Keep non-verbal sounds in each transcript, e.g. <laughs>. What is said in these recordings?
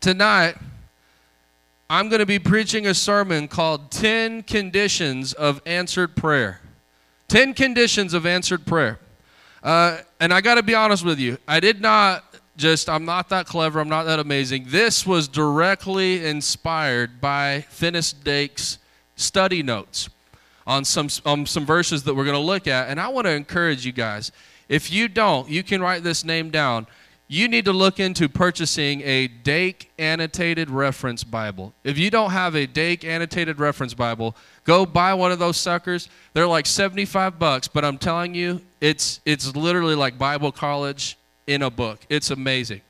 Tonight, I'm going to be preaching a sermon called 10 Conditions of Answered Prayer. 10 Conditions of Answered Prayer. Uh, and I got to be honest with you, I did not just, I'm not that clever, I'm not that amazing. This was directly inspired by Finis Dake's study notes on some, on some verses that we're going to look at. And I want to encourage you guys if you don't, you can write this name down you need to look into purchasing a Dake annotated reference Bible. If you don't have a Dake annotated reference Bible, go buy one of those suckers. They're like 75 bucks, but I'm telling you, it's it's literally like Bible college in a book. It's amazing.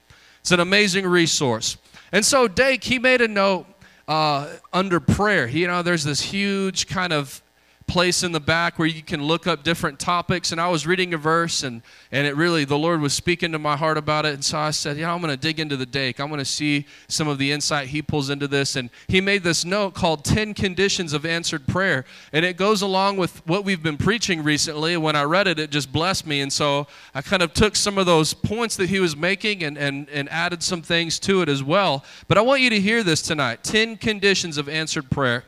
It's an amazing resource. And so Dake, he made a note uh, under prayer. You know, there's this huge kind of place in the back where you can look up different topics. And I was reading a verse, and, and it really, the Lord was speaking to my heart about it. And so I said, Yeah, I'm going to dig into the Dake. I'm going to see some of the insight he pulls into this. And he made this note called 10 Conditions of Answered Prayer. And it goes along with what we've been preaching recently. When I read it, it just blessed me. And so I kind of took some of those points that he was making and, and, and added some things to it as well. But I want you to hear this tonight 10 Conditions of Answered Prayer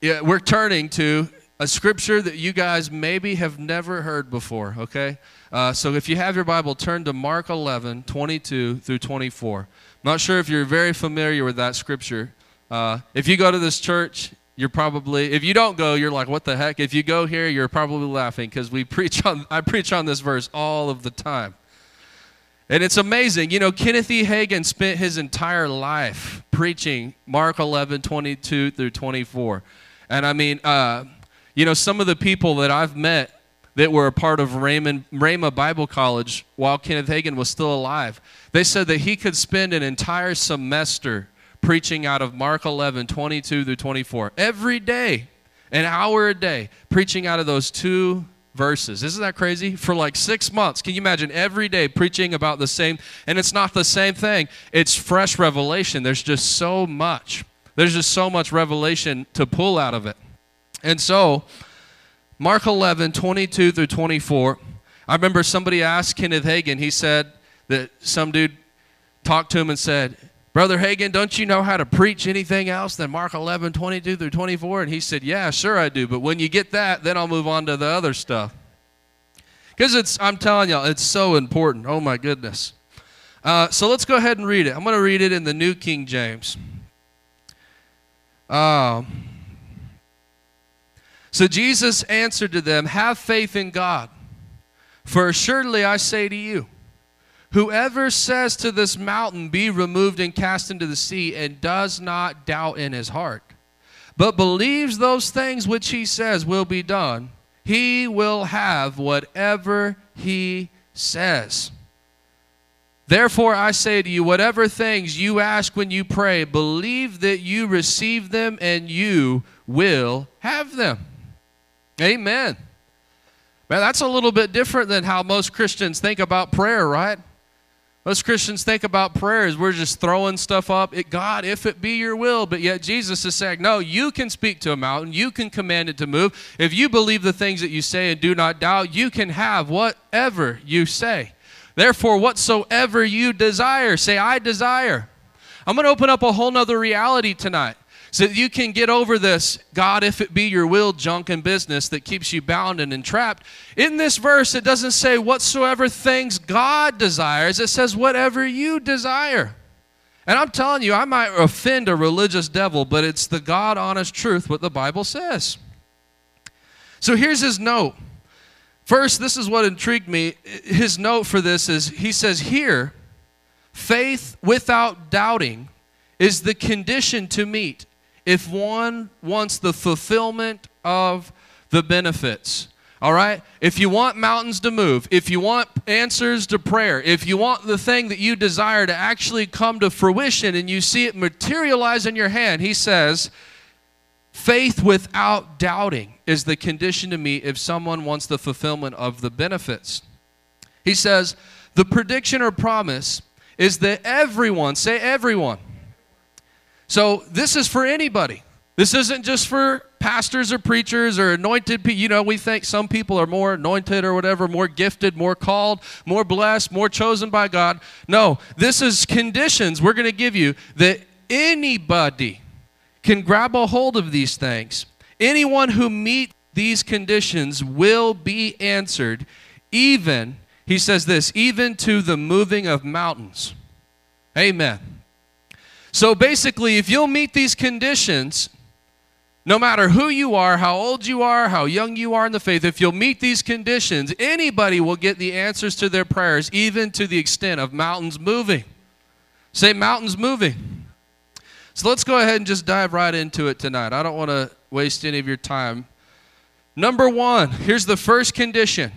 yeah, we're turning to a scripture that you guys maybe have never heard before, okay? Uh, so if you have your Bible, turn to Mark 11, 22 through 24. I'm not sure if you're very familiar with that scripture. Uh, if you go to this church, you're probably, if you don't go, you're like, what the heck? If you go here, you're probably laughing because we <laughs> preach on, I preach on this verse all of the time. And it's amazing. You know, Kenneth E. Hagin spent his entire life preaching Mark 11, 22 through 24. And I mean, uh, you know, some of the people that I've met that were a part of Rhema, Bible College while Kenneth Hagin was still alive, they said that he could spend an entire semester preaching out of Mark 11, 22 through 24. Every day, an hour a day, preaching out of those two verses. Isn't that crazy? For like six months. Can you imagine every day preaching about the same? And it's not the same thing, it's fresh revelation. There's just so much. There's just so much revelation to pull out of it. And so, Mark 11, 22 through 24, I remember somebody asked Kenneth Hagin, he said that some dude talked to him and said, Brother Hagin, don't you know how to preach anything else than Mark 11, 22 through 24? And he said, Yeah, sure I do. But when you get that, then I'll move on to the other stuff. Because it's, I'm telling y'all, it's so important. Oh my goodness. Uh, so let's go ahead and read it. I'm going to read it in the New King James. Uh, so Jesus answered to them, Have faith in God. For assuredly I say to you, whoever says to this mountain, Be removed and cast into the sea, and does not doubt in his heart, but believes those things which he says will be done, he will have whatever he says. Therefore, I say to you, whatever things you ask when you pray, believe that you receive them and you will have them. Amen. Man, that's a little bit different than how most Christians think about prayer, right? Most Christians think about prayer as we're just throwing stuff up. It, God, if it be your will. But yet Jesus is saying, no, you can speak to a mountain. You can command it to move. If you believe the things that you say and do not doubt, you can have whatever you say. Therefore, whatsoever you desire, say, I desire. I'm going to open up a whole nother reality tonight so that you can get over this God, if it be your will, junk and business that keeps you bound and entrapped. In this verse, it doesn't say whatsoever things God desires, it says whatever you desire. And I'm telling you, I might offend a religious devil, but it's the God honest truth what the Bible says. So here's his note First, this is what intrigued me. His note for this is he says, Here, faith without doubting is the condition to meet if one wants the fulfillment of the benefits. All right? If you want mountains to move, if you want answers to prayer, if you want the thing that you desire to actually come to fruition and you see it materialize in your hand, he says, faith without doubting is the condition to meet if someone wants the fulfillment of the benefits. He says, the prediction or promise is that everyone, say everyone. So this is for anybody. This isn't just for pastors or preachers or anointed people. You know, we think some people are more anointed or whatever, more gifted, more called, more blessed, more chosen by God. No, this is conditions we're going to give you that anybody can grab a hold of these things. Anyone who meet these conditions will be answered, even, he says this, even to the moving of mountains. Amen. So basically, if you'll meet these conditions, no matter who you are, how old you are, how young you are in the faith, if you'll meet these conditions, anybody will get the answers to their prayers, even to the extent of mountains moving. Say, mountains moving. So let's go ahead and just dive right into it tonight. I don't want to waste any of your time. Number one, here's the first condition.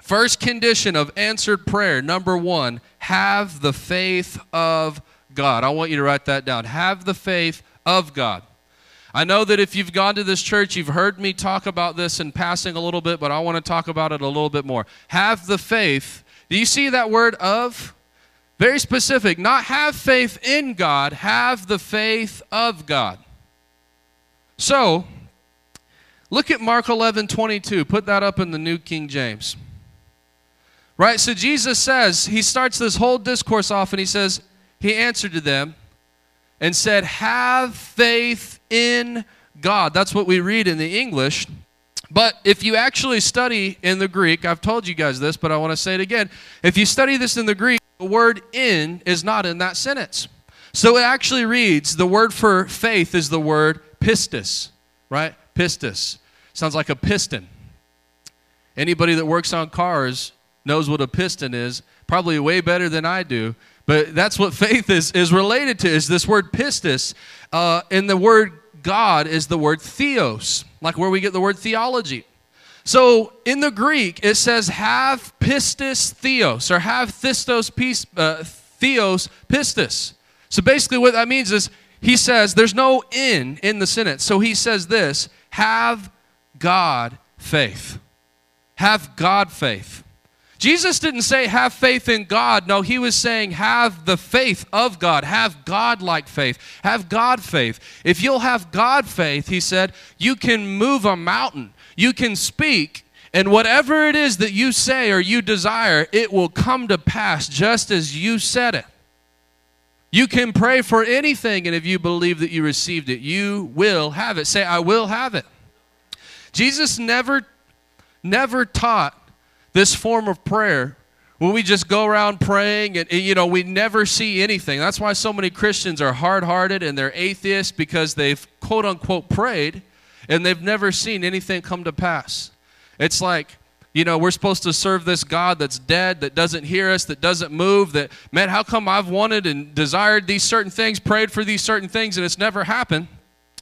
First condition of answered prayer, number one, have the faith of God. I want you to write that down. Have the faith of God. I know that if you've gone to this church, you've heard me talk about this in passing a little bit, but I want to talk about it a little bit more. Have the faith. Do you see that word of? Very specific. Not have faith in God, have the faith of God. So, look at Mark 11 22. Put that up in the New King James. Right? So, Jesus says, he starts this whole discourse off and he says, He answered to them and said, Have faith in God. That's what we read in the English. But if you actually study in the Greek, I've told you guys this, but I want to say it again. If you study this in the Greek, the word in is not in that sentence. So it actually reads the word for faith is the word pistis, right? Pistis. Sounds like a piston. Anybody that works on cars knows what a piston is, probably way better than I do. But that's what faith is, is related to, is this word pistis. Uh, and the word God is the word theos, like where we get the word theology. So in the Greek, it says have pistis theos, or have thistos pis, uh, theos pistis. So basically what that means is he says there's no in in the sentence. So he says this, have God faith. Have God faith. Jesus didn't say have faith in God. No, he was saying have the faith of God. Have God like faith. Have God faith. If you'll have God faith, he said, you can move a mountain. You can speak, and whatever it is that you say or you desire, it will come to pass just as you said it. You can pray for anything, and if you believe that you received it, you will have it. Say, I will have it. Jesus never, never taught this form of prayer when we just go around praying and, you know we never see anything that's why so many christians are hard-hearted and they're atheists because they've quote unquote prayed and they've never seen anything come to pass it's like you know we're supposed to serve this god that's dead that doesn't hear us that doesn't move that man how come i've wanted and desired these certain things prayed for these certain things and it's never happened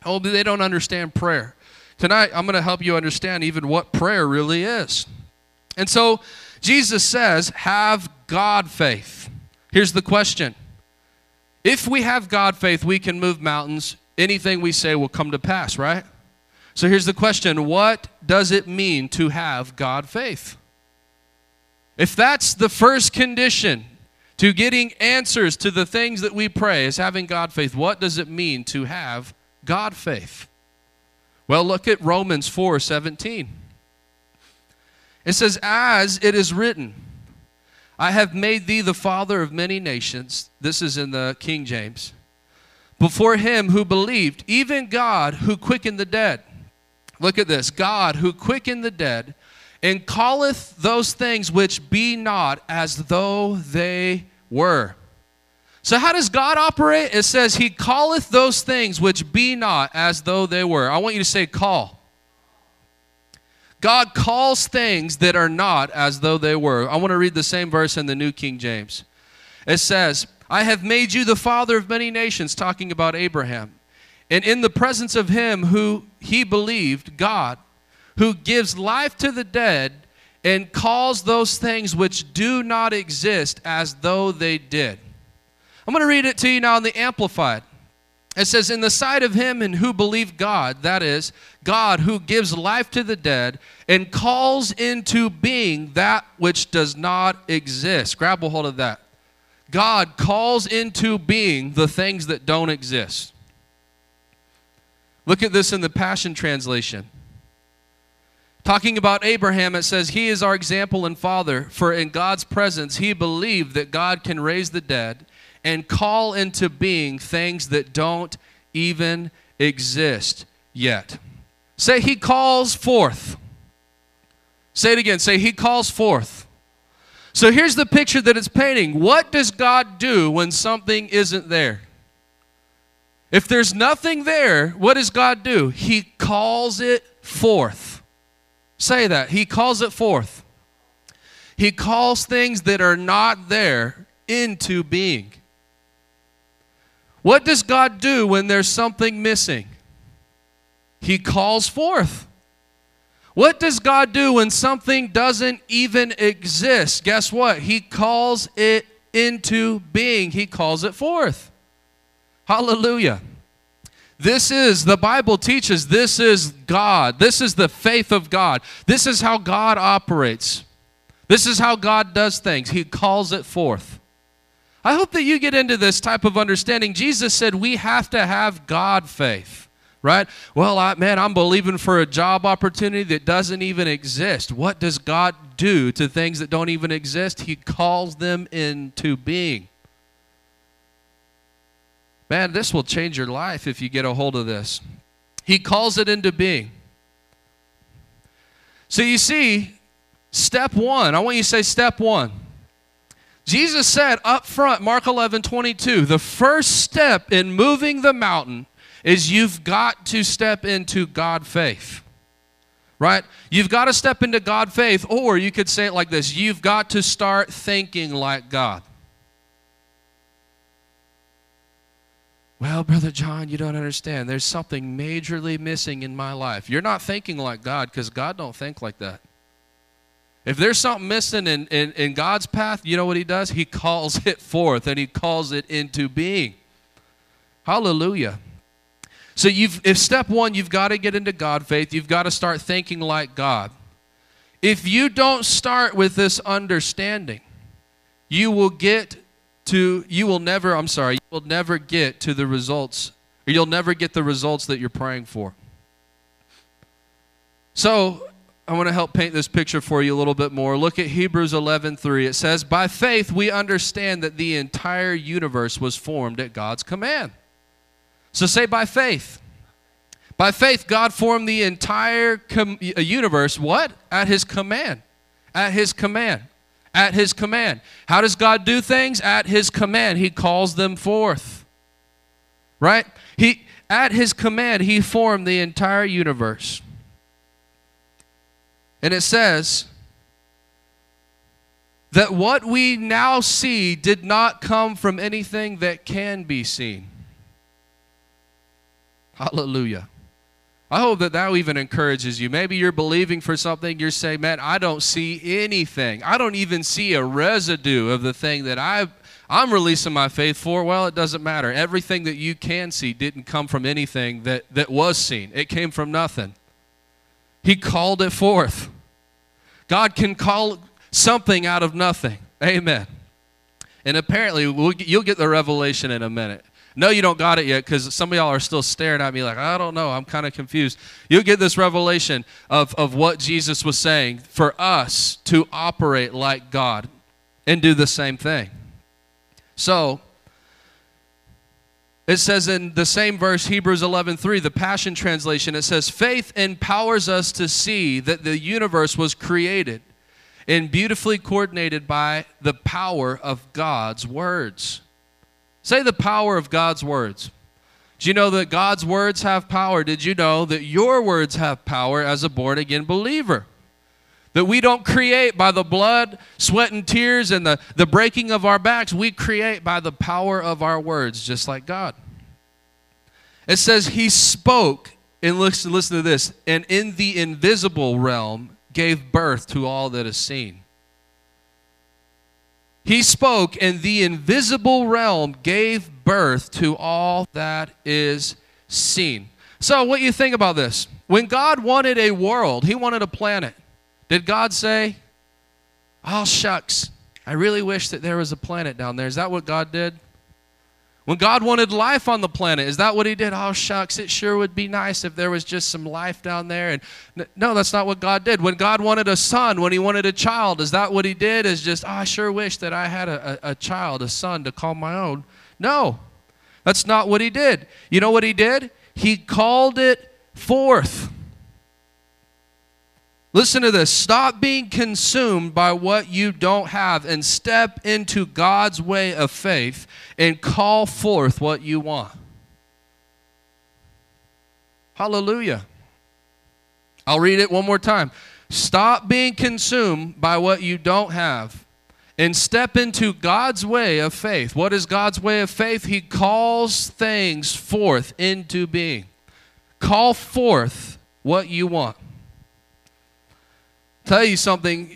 oh they don't understand prayer tonight i'm going to help you understand even what prayer really is and so Jesus says, have God faith. Here's the question If we have God faith, we can move mountains. Anything we say will come to pass, right? So here's the question What does it mean to have God faith? If that's the first condition to getting answers to the things that we pray, is having God faith, what does it mean to have God faith? Well, look at Romans 4 17. It says, As it is written, I have made thee the father of many nations. This is in the King James. Before him who believed, even God who quickened the dead. Look at this God who quickened the dead and calleth those things which be not as though they were. So, how does God operate? It says, He calleth those things which be not as though they were. I want you to say, call. God calls things that are not as though they were. I want to read the same verse in the New King James. It says, I have made you the father of many nations, talking about Abraham. And in the presence of him who he believed, God, who gives life to the dead and calls those things which do not exist as though they did. I'm going to read it to you now in the Amplified. It says, In the sight of him and who believed God, that is, God who gives life to the dead and calls into being that which does not exist. Grab a hold of that. God calls into being the things that don't exist. Look at this in the Passion Translation. Talking about Abraham, it says, He is our example and father, for in God's presence he believed that God can raise the dead and call into being things that don't even exist yet. Say, He calls forth. Say it again. Say, He calls forth. So here's the picture that it's painting. What does God do when something isn't there? If there's nothing there, what does God do? He calls it forth. Say that. He calls it forth. He calls things that are not there into being. What does God do when there's something missing? He calls forth. What does God do when something doesn't even exist? Guess what? He calls it into being, He calls it forth. Hallelujah. This is, the Bible teaches, this is God. This is the faith of God. This is how God operates. This is how God does things. He calls it forth. I hope that you get into this type of understanding. Jesus said we have to have God faith, right? Well, I, man, I'm believing for a job opportunity that doesn't even exist. What does God do to things that don't even exist? He calls them into being. Man, this will change your life if you get a hold of this. He calls it into being. So you see, step one, I want you to say step one. Jesus said up front, Mark 11, 22, the first step in moving the mountain is you've got to step into God faith. Right? You've got to step into God faith, or you could say it like this you've got to start thinking like God. Well, Brother John, you don't understand. There's something majorly missing in my life. You're not thinking like God because God don't think like that. If there's something missing in, in, in, God's path, you know what He does? He calls it forth and He calls it into being. Hallelujah. So you've if step one, you've got to get into God faith, you've got to start thinking like God. If you don't start with this understanding, you will get to you will never, I'm sorry, you will never get to the results, or you'll never get the results that you're praying for. So I want to help paint this picture for you a little bit more. Look at Hebrews 11:3. It says, "By faith we understand that the entire universe was formed at God's command." So say by faith. By faith God formed the entire com- universe what? At his command. At his command. At his command. How does God do things? At his command. He calls them forth. Right? He at his command he formed the entire universe. And it says that what we now see did not come from anything that can be seen. Hallelujah. I hope that that even encourages you. Maybe you're believing for something, you're saying, man, I don't see anything. I don't even see a residue of the thing that i I'm releasing my faith for. Well, it doesn't matter. Everything that you can see didn't come from anything that, that was seen, it came from nothing. He called it forth. God can call something out of nothing. Amen. And apparently, we'll, you'll get the revelation in a minute. No, you don't got it yet because some of y'all are still staring at me like, I don't know. I'm kind of confused. You'll get this revelation of, of what Jesus was saying for us to operate like God and do the same thing. So, it says in the same verse, Hebrews 11:3, the Passion Translation, it says, Faith empowers us to see that the universe was created and beautifully coordinated by the power of God's words. Say the power of God's words. Do you know that God's words have power? Did you know that your words have power as a born again believer? That we don't create by the blood, sweat, and tears and the, the breaking of our backs. We create by the power of our words, just like God. It says, He spoke, and listen, listen to this, and in the invisible realm gave birth to all that is seen. He spoke, and the invisible realm gave birth to all that is seen. So, what you think about this? When God wanted a world, He wanted a planet. Did God say, Oh, shucks, I really wish that there was a planet down there? Is that what God did? When God wanted life on the planet, is that what He did? Oh, shucks, it sure would be nice if there was just some life down there. And no, that's not what God did. When God wanted a son, when He wanted a child, is that what He did? Is just, oh, I sure wish that I had a, a, a child, a son to call my own. No, that's not what He did. You know what He did? He called it forth. Listen to this. Stop being consumed by what you don't have and step into God's way of faith and call forth what you want. Hallelujah. I'll read it one more time. Stop being consumed by what you don't have and step into God's way of faith. What is God's way of faith? He calls things forth into being. Call forth what you want tell you something.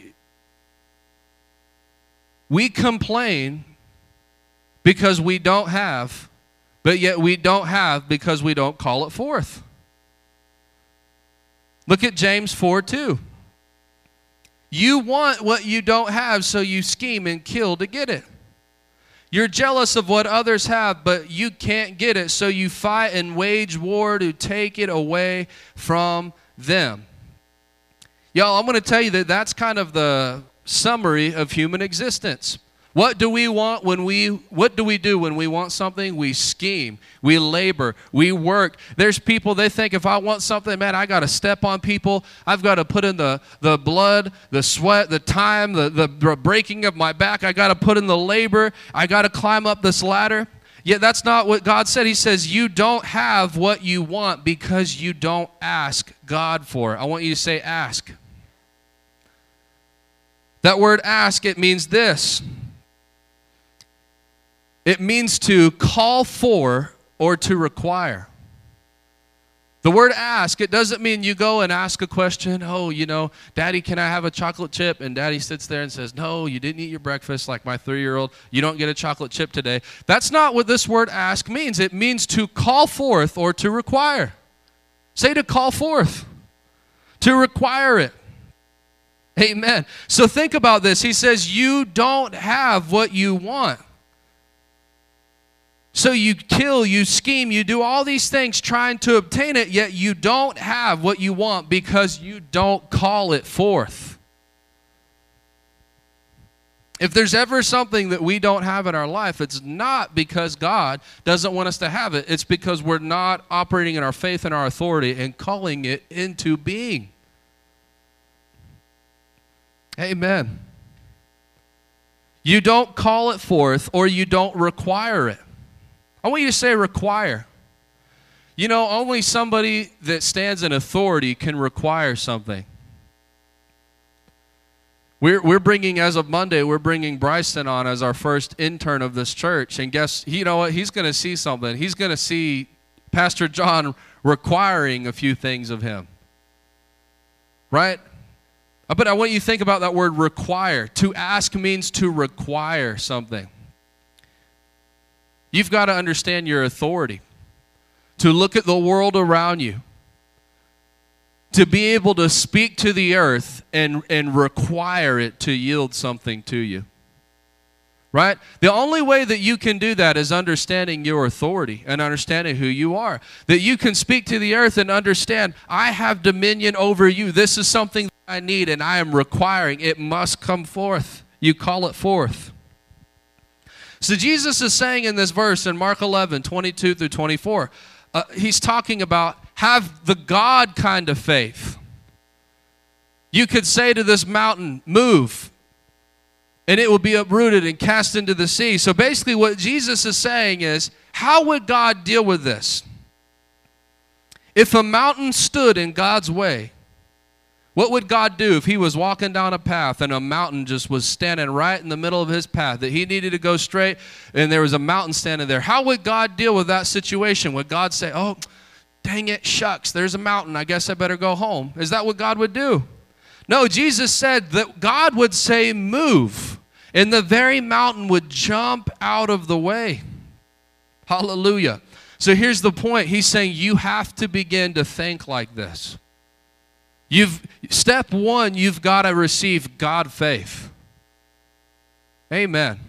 We complain because we don't have, but yet we don't have because we don't call it forth. Look at James 4 2. You want what you don't have, so you scheme and kill to get it. You're jealous of what others have, but you can't get it, so you fight and wage war to take it away from them. Y'all, I'm going to tell you that that's kind of the summary of human existence. What do we want when we what do we do when we want something? We scheme, we labor, we work. There's people they think if I want something, man, I got to step on people. I've got to put in the the blood, the sweat, the time, the the breaking of my back. I got to put in the labor. I got to climb up this ladder. Yet that's not what God said. He says you don't have what you want because you don't ask God for it. I want you to say ask. That word ask, it means this it means to call for or to require. The word ask, it doesn't mean you go and ask a question. Oh, you know, Daddy, can I have a chocolate chip? And Daddy sits there and says, No, you didn't eat your breakfast like my three year old. You don't get a chocolate chip today. That's not what this word ask means. It means to call forth or to require. Say to call forth, to require it. Amen. So think about this. He says, You don't have what you want. So you kill, you scheme, you do all these things trying to obtain it, yet you don't have what you want because you don't call it forth. If there's ever something that we don't have in our life, it's not because God doesn't want us to have it. It's because we're not operating in our faith and our authority and calling it into being. Amen. You don't call it forth or you don't require it. I want you to say require. You know, only somebody that stands in authority can require something. We're, we're bringing, as of Monday, we're bringing Bryson on as our first intern of this church. And guess, you know what? He's going to see something. He's going to see Pastor John requiring a few things of him. Right? Uh, but I want you to think about that word require. To ask means to require something. You've got to understand your authority, to look at the world around you, to be able to speak to the earth and, and require it to yield something to you. Right? The only way that you can do that is understanding your authority and understanding who you are. That you can speak to the earth and understand, I have dominion over you. This is something I need and I am requiring. It must come forth. You call it forth. So Jesus is saying in this verse in Mark 11, 22 through 24, uh, he's talking about have the God kind of faith. You could say to this mountain, move, and it will be uprooted and cast into the sea. So basically, what Jesus is saying is, how would God deal with this? If a mountain stood in God's way, what would God do if he was walking down a path and a mountain just was standing right in the middle of his path that he needed to go straight and there was a mountain standing there? How would God deal with that situation? Would God say, "Oh, dang it, shucks, there's a mountain. I guess I better go home. Is that what God would do? No, Jesus said that God would say, move. And the very mountain would jump out of the way. Hallelujah. So here's the point. He's saying you have to begin to think like this. You've step 1, you've got to receive God faith. Amen.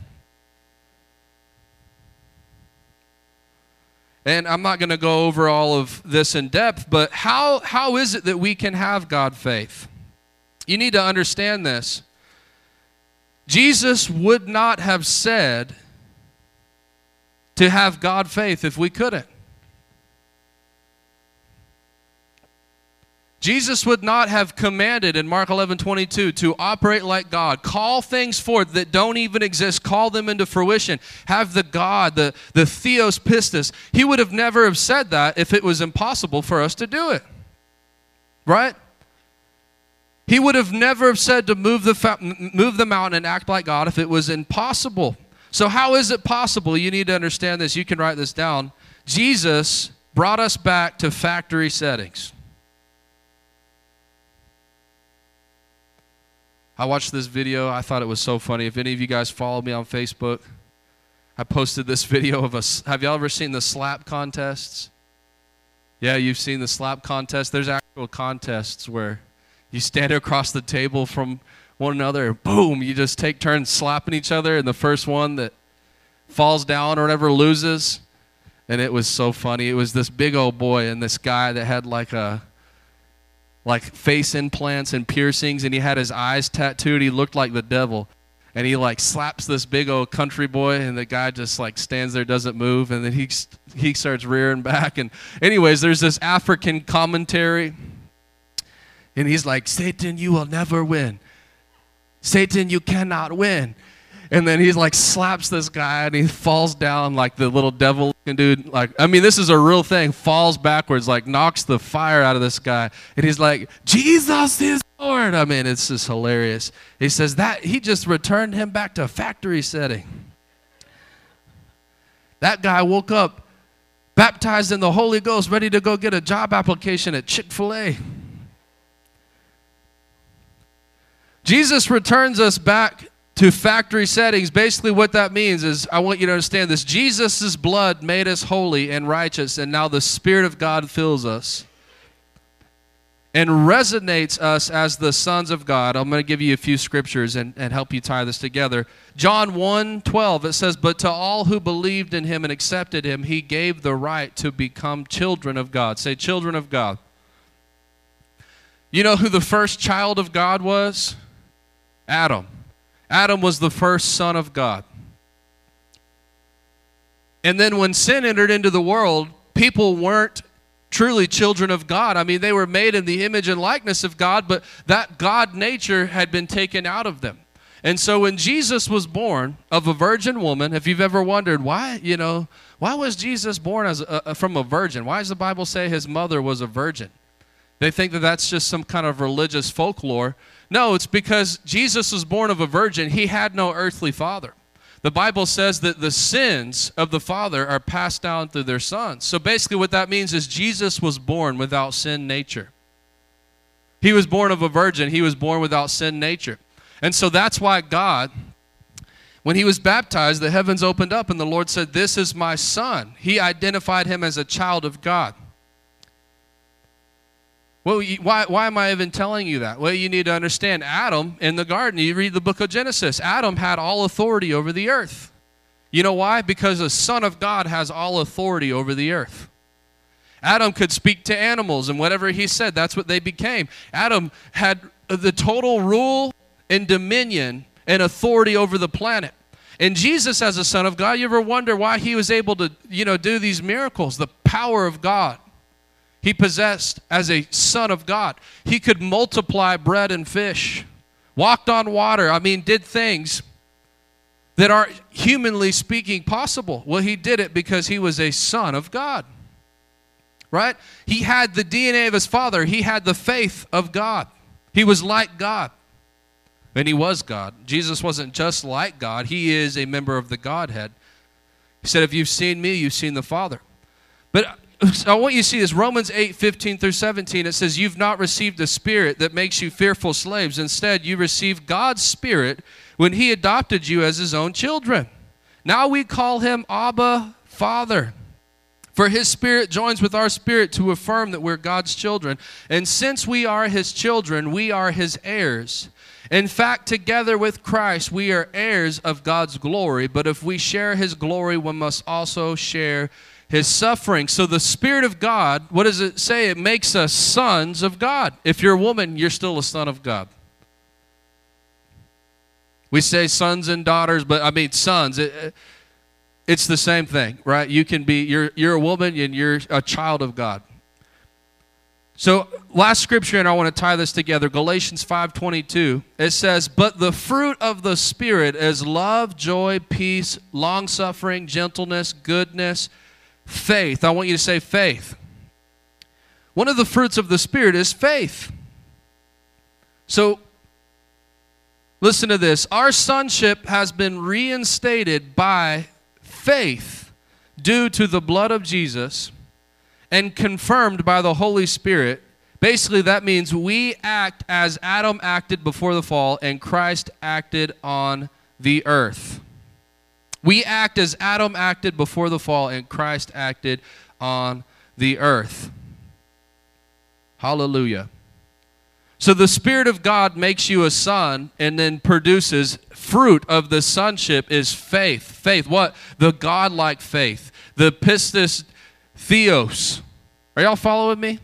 And I'm not going to go over all of this in depth, but how, how is it that we can have God faith? You need to understand this. Jesus would not have said to have God faith if we couldn't. Jesus would not have commanded in Mark 11 22 to operate like God, call things forth that don't even exist, call them into fruition, have the God, the, the Theos Pistis. He would have never have said that if it was impossible for us to do it. Right? He would have never have said to move the, move the mountain and act like God if it was impossible. So, how is it possible? You need to understand this. You can write this down. Jesus brought us back to factory settings. I watched this video. I thought it was so funny. If any of you guys follow me on Facebook, I posted this <laughs> video of a. Have y'all ever seen the slap contests? Yeah, you've seen the slap contest. There's actual contests where you stand across the table from one another, boom, you just take turns slapping each other, and the first one that falls down or whatever loses. And it was so funny. It was this big old boy and this guy that had like a like face implants and piercings, and he had his eyes tattooed. He looked like the devil. And he like slaps this big old country boy, and the guy just like stands there, doesn't move, and then he he starts rearing back. And anyways, there's this African commentary, and he's like, "Satan, you will never win. Satan, you cannot win." And then he's like slaps this guy and he falls down like the little devil dude. Like i mean this is a real thing. Falls backwards like knocks the fire out of this guy. And he's like jesus is lord. I mean it's just hilarious. He says that he just returned him back to factory setting. That guy woke up baptized in the holy ghost ready to go get a job application at chick-fil-a. Jesus returns us back to factory settings, basically what that means is I want you to understand this Jesus' blood made us holy and righteous, and now the Spirit of God fills us and resonates us as the sons of God. I'm going to give you a few scriptures and, and help you tie this together. John 1 12, it says, But to all who believed in him and accepted him, he gave the right to become children of God. Say, children of God. You know who the first child of God was? Adam. Adam was the first son of God. And then when sin entered into the world, people weren't truly children of God. I mean, they were made in the image and likeness of God, but that God nature had been taken out of them. And so when Jesus was born of a virgin woman, if you've ever wondered why, you know, why was Jesus born as a, from a virgin? Why does the Bible say his mother was a virgin? They think that that's just some kind of religious folklore. No, it's because Jesus was born of a virgin. He had no earthly father. The Bible says that the sins of the father are passed down through their sons. So basically, what that means is Jesus was born without sin nature. He was born of a virgin, he was born without sin nature. And so that's why God, when he was baptized, the heavens opened up and the Lord said, This is my son. He identified him as a child of God. Well, why, why am I even telling you that? Well, you need to understand Adam in the garden, you read the book of Genesis, Adam had all authority over the earth. You know why? Because the Son of God has all authority over the earth. Adam could speak to animals, and whatever he said, that's what they became. Adam had the total rule and dominion and authority over the planet. And Jesus, as a Son of God, you ever wonder why he was able to, you know, do these miracles? The power of God he possessed as a son of God. He could multiply bread and fish, walked on water. I mean, did things that aren't humanly speaking possible. Well, he did it because he was a son of God. Right? He had the DNA of his father, he had the faith of God. He was like God. And he was God. Jesus wasn't just like God, he is a member of the Godhead. He said, If you've seen me, you've seen the Father. But <laughs> I want you to see this Romans 8 15 through 17. It says, You've not received the spirit that makes you fearful slaves. Instead, you received God's spirit when He adopted you as His own children. Now we call Him Abba, Father. For His spirit joins with our spirit to affirm that we're God's children. And since we are His children, we are His heirs. In fact, together with Christ, we are heirs of God's glory. But if we share His glory, we must also share his suffering. So the Spirit of God, what does it say? It makes us sons of God. If you're a woman, you're still a son of God. We say sons and daughters, but I mean sons. It, it's the same thing, right? You can be you're you're a woman and you're a child of God. So last scripture, and I want to tie this together, Galatians 5:22. It says, But the fruit of the Spirit is love, joy, peace, long suffering, gentleness, goodness faith. I want you to say faith. One of the fruits of the Spirit is faith. So, listen to this. Our sonship has been reinstated by faith due to the blood of Jesus and confirmed by the Holy Spirit. Basically, that means we act as Adam acted before the fall and Christ acted on the earth. We act as Adam acted before the fall and Christ acted on the earth. Hallelujah. So the Spirit of God makes you a son and then produces fruit of the sonship is faith. Faith. What? The God-like faith. The pistis theos. Are y'all following me?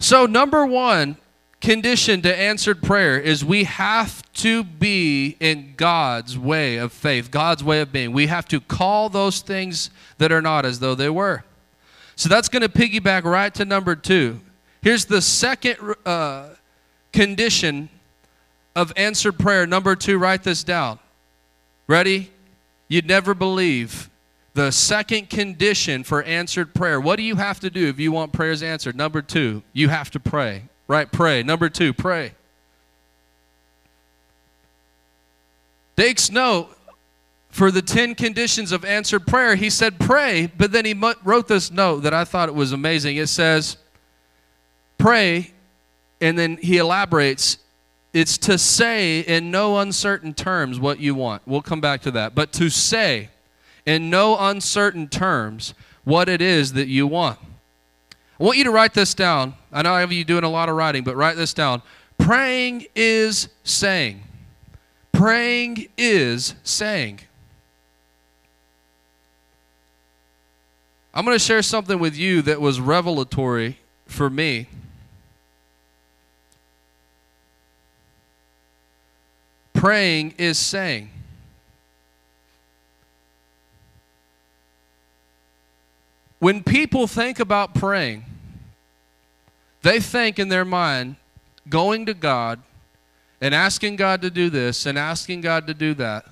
So, number one, condition to answered prayer is we have to be in God's way of faith, God's way of being. We have to call those things that are not as though they were. So that's going to piggyback right to number two. Here's the second uh, condition of answered prayer. Number two, write this down. Ready? You'd never believe. The second condition for answered prayer. What do you have to do if you want prayers answered? Number two, you have to pray. Right? Pray. Number two, pray. Dake's note for the 10 conditions of answered prayer, he said pray, but then he wrote this note that I thought it was amazing. It says, pray, and then he elaborates, it's to say in no uncertain terms what you want. We'll come back to that. But to say in no uncertain terms what it is that you want. I want you to write this down. I know I have you doing a lot of writing, but write this down. Praying is saying. Praying is saying. I'm going to share something with you that was revelatory for me. Praying is saying. When people think about praying, they think in their mind going to God and asking God to do this and asking God to do that.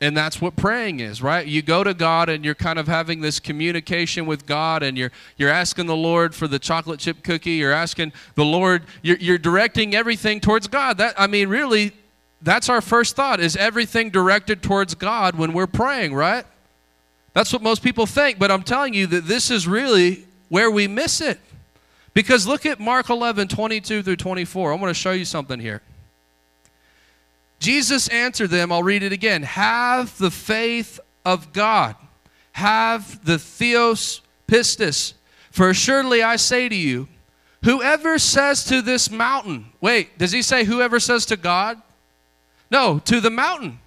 And that's what praying is, right? You go to God and you're kind of having this communication with God and you're, you're asking the Lord for the chocolate chip cookie. You're asking the Lord, you're, you're directing everything towards God. That, I mean, really, that's our first thought is everything directed towards God when we're praying, right? That's what most people think, but I'm telling you that this is really where we miss it. Because look at Mark 11, 22 through 24. I'm going to show you something here. Jesus answered them, I'll read it again. Have the faith of God. Have the theos pistis. For assuredly I say to you, whoever says to this mountain, wait, does he say whoever says to God? No, to the mountain.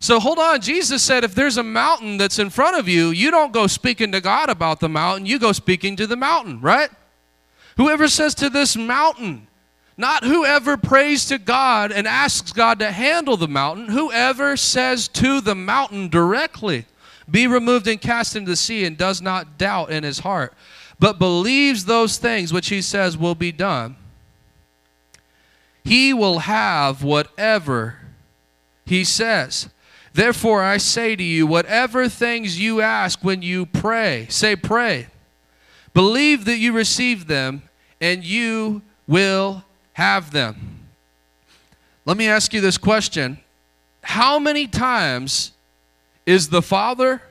So hold on. Jesus said if there's a mountain that's in front of you, you don't go speaking to God about the mountain, you go speaking to the mountain, right? Whoever says to this mountain, not whoever prays to God and asks God to handle the mountain, whoever says to the mountain directly, be removed and cast into the sea, and does not doubt in his heart, but believes those things which he says will be done, he will have whatever he says. Therefore, I say to you, whatever things you ask when you pray, say, pray. Believe that you receive them, and you will have them. Let me ask you this question How many times is the Father,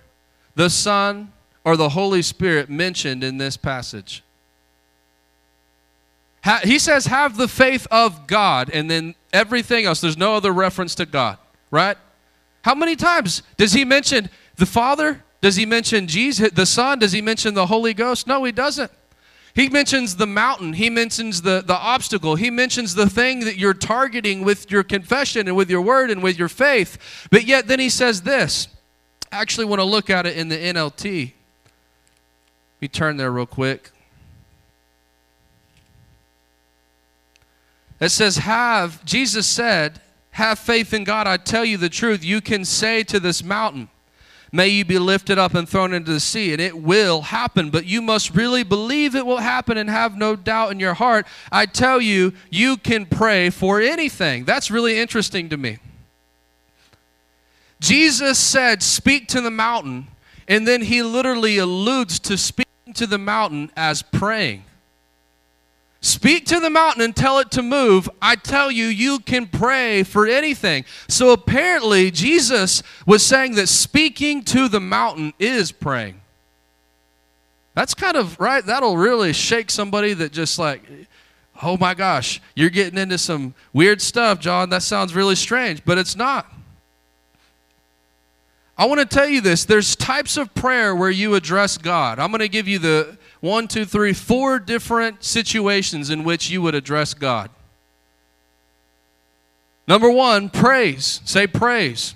the Son, or the Holy Spirit mentioned in this passage? He says, have the faith of God, and then everything else. There's no other reference to God, right? How many times does he mention the Father? Does he mention Jesus, the Son? Does he mention the Holy Ghost? No, he doesn't. He mentions the mountain. He mentions the, the obstacle. He mentions the thing that you're targeting with your confession and with your word and with your faith. But yet, then he says this. I actually want to look at it in the NLT. Let me turn there real quick. It says, Have, Jesus said, Have faith in God. I tell you the truth. You can say to this mountain, May you be lifted up and thrown into the sea, and it will happen. But you must really believe it will happen and have no doubt in your heart. I tell you, you can pray for anything. That's really interesting to me. Jesus said, Speak to the mountain, and then he literally alludes to speaking to the mountain as praying. Speak to the mountain and tell it to move. I tell you, you can pray for anything. So apparently, Jesus was saying that speaking to the mountain is praying. That's kind of right. That'll really shake somebody that just like, oh my gosh, you're getting into some weird stuff, John. That sounds really strange, but it's not. I want to tell you this there's types of prayer where you address God. I'm going to give you the one, two, three, four different situations in which you would address God. Number one, praise. Say praise.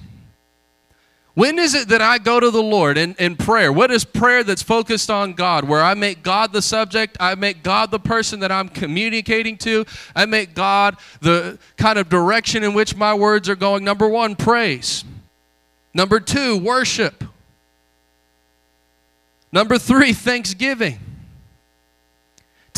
When is it that I go to the Lord in, in prayer? What is prayer that's focused on God, where I make God the subject, I make God the person that I'm communicating to, I make God the kind of direction in which my words are going? Number one, praise. Number two, worship. Number three, thanksgiving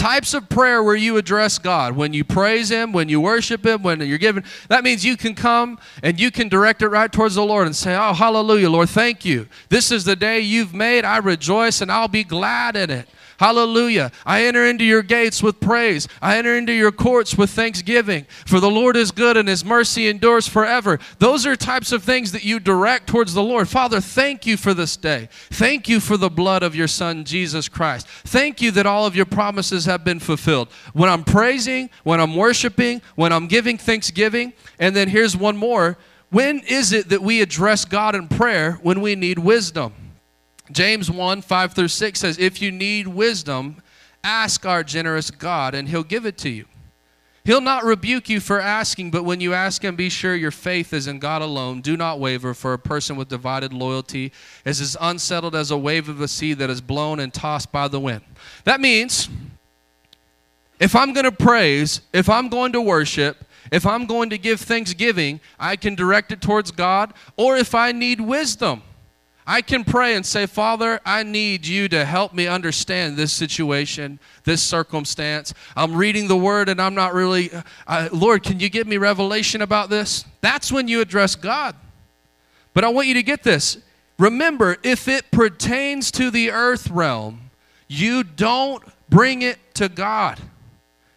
types of prayer where you address God. When you praise Him, when you worship Him, when you're giving, that means you can come and you can direct it right towards the Lord and say, Oh, hallelujah, Lord, thank you. This is the day you've made. I rejoice and I'll be glad in it. Hallelujah. I enter into your gates with praise. I enter into your courts with thanksgiving. For the Lord is good and his mercy endures forever. Those are types of things that you direct towards the Lord. Father, thank you for this day. Thank you for the blood of your Son, Jesus Christ. Thank you that all of your promises have been fulfilled. When I'm praising, when I'm worshiping, when I'm giving thanksgiving, and then here's one more. When is it that we address God in prayer when we need wisdom? James 1 5 through 6 says, If you need wisdom, ask our generous God, and he'll give it to you. He'll not rebuke you for asking, but when you ask him, be sure your faith is in God alone. Do not waver, for a person with divided loyalty is as unsettled as a wave of the sea that is blown and tossed by the wind. That means if I'm going to praise, if I'm going to worship, if I'm going to give thanksgiving, I can direct it towards God, or if I need wisdom. I can pray and say, Father, I need you to help me understand this situation, this circumstance. I'm reading the word and I'm not really, uh, Lord, can you give me revelation about this? That's when you address God. But I want you to get this. Remember, if it pertains to the earth realm, you don't bring it to God.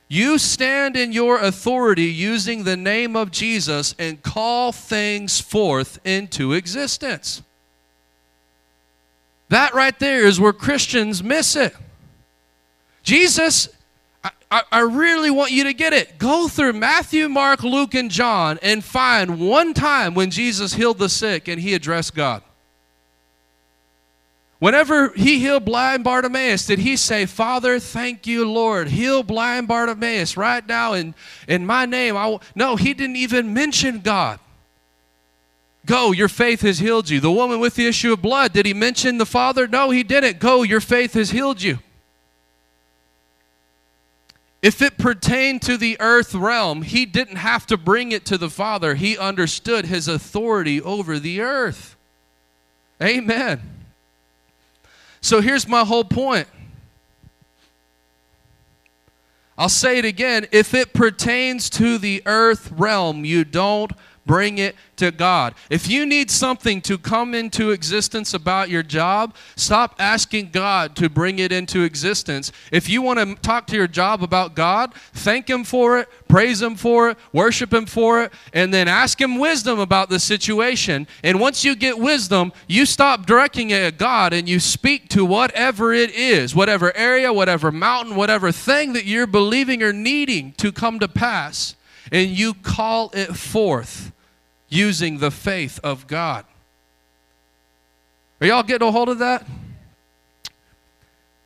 You stand in your authority using the name of Jesus and call things forth into existence. That right there is where Christians miss it. Jesus, I, I, really want you to get it. Go through Matthew, Mark, Luke, and John and find one time when Jesus healed the sick and he addressed God. Whenever he healed blind Bartimaeus, did he say, Father, thank you, Lord, heal blind Bartimaeus right now in, in my name? I no, he didn't even mention God. Go, your faith has healed you. The woman with the issue of blood, did he mention the Father? No, he didn't. Go, your faith has healed you. If it pertained to the earth realm, he didn't have to bring it to the Father. He understood his authority over the earth. Amen. So here's my whole point. I'll say it again. If it pertains to the earth realm, you don't bring it to God. If you need something to come into existence about your job, stop asking God to bring it into existence. If you want to talk to your job about God, thank Him for it, praise Him for it, worship Him for it, and then ask Him wisdom about the situation. And once you get wisdom, you stop directing it at God and you speak to whatever it is, whatever area, whatever mountain, whatever thing that you're believing or needing to come to pass, and you call it forth using the faith of God. Are y'all getting a hold of that?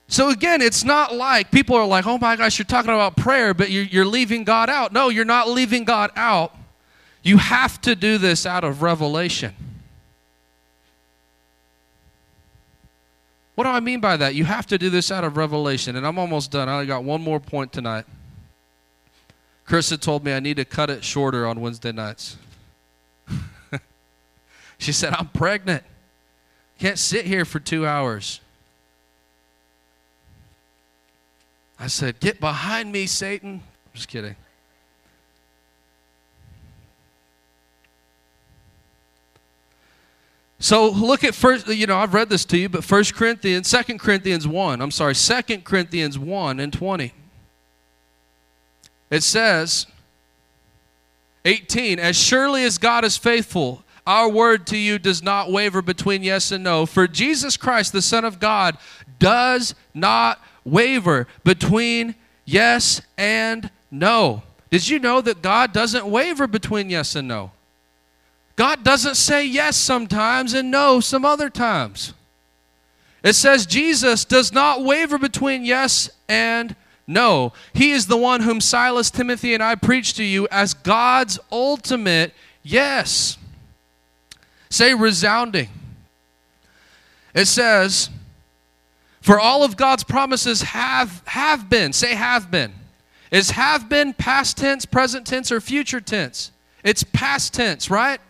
So again, it's not like people are like, oh my gosh, you're talking about prayer, but you're, you're leaving God out. No, you're not leaving God out. You have to do this out of revelation. What do I mean by that? You have to do this out of revelation. And I'm almost done. I only got one more point tonight. Chris had told me I need to cut it shorter on Wednesday nights. She said, I'm pregnant. Can't sit here for two hours. I said, Get behind me, Satan. I'm just kidding. So look at first, you know, I've read this to you, but First Corinthians, Second Corinthians 1, I'm sorry, Second Corinthians 1 and 20. It says, 18, as surely as God is faithful, our word to you does not waver between yes and no. For Jesus Christ, the Son of God, does not waver between yes and no. Did you know that God doesn't waver between yes and no? God doesn't say yes sometimes and no some other times. It says Jesus does not waver between yes and no. He is the one whom Silas, Timothy, and I preach to you as God's ultimate yes. Say resounding. It says, for all of God's promises have, have been. Say have been. Is have been past tense, present tense, or future tense? It's past tense, right?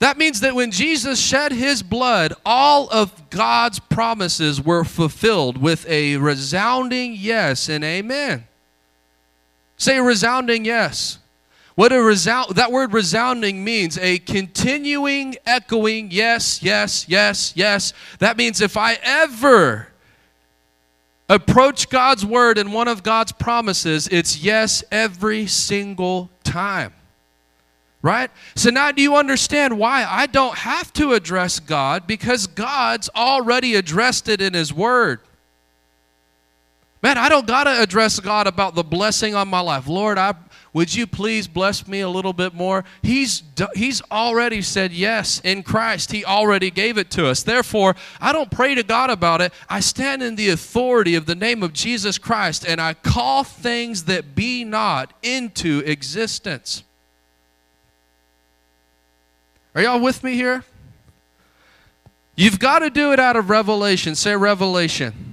That means that when Jesus shed his blood, all of God's promises were fulfilled with a resounding yes and amen. Say resounding yes. What a resound that word resounding means a continuing echoing yes, yes, yes, yes. That means if I ever approach God's word and one of God's promises, it's yes every single time. Right? So now do you understand why I don't have to address God because God's already addressed it in His Word. Man, I don't got to address God about the blessing on my life. Lord, I would you please bless me a little bit more? He's, he's already said yes in Christ. He already gave it to us. Therefore, I don't pray to God about it. I stand in the authority of the name of Jesus Christ and I call things that be not into existence. Are y'all with me here? You've got to do it out of revelation. Say revelation.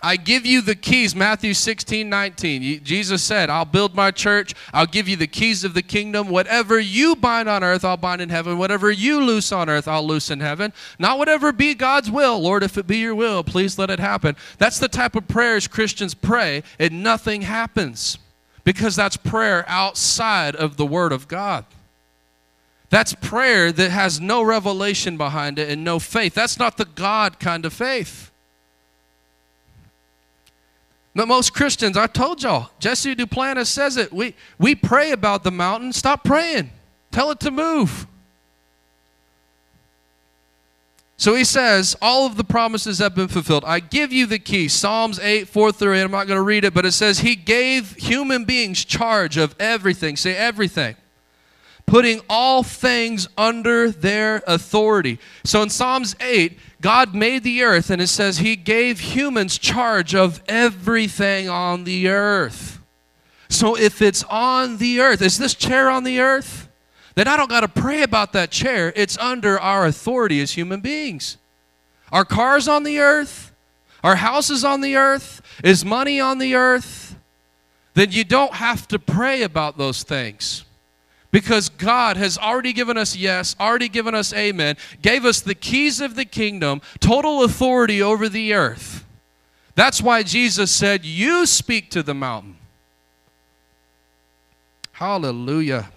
I give you the keys, Matthew 16, 19. Jesus said, I'll build my church. I'll give you the keys of the kingdom. Whatever you bind on earth, I'll bind in heaven. Whatever you loose on earth, I'll loose in heaven. Not whatever be God's will. Lord, if it be your will, please let it happen. That's the type of prayers Christians pray, and nothing happens because that's prayer outside of the Word of God. That's prayer that has no revelation behind it and no faith. That's not the God kind of faith. But most Christians, I told y'all, Jesse Duplantis says it. We, we pray about the mountain. Stop praying. Tell it to move. So he says, all of the promises have been fulfilled. I give you the key. Psalms 8, 4 through 8. I'm not going to read it, but it says, He gave human beings charge of everything. Say everything putting all things under their authority. So in Psalms 8, God made the earth, and it says He gave humans charge of everything on the earth. So if it's on the earth, is this chair on the earth? Then I don't got to pray about that chair. It's under our authority as human beings. Our cars on the earth, our houses on the earth, is money on the earth, then you don't have to pray about those things. Because God has already given us yes, already given us amen, gave us the keys of the kingdom, total authority over the earth. That's why Jesus said, You speak to the mountain. Hallelujah.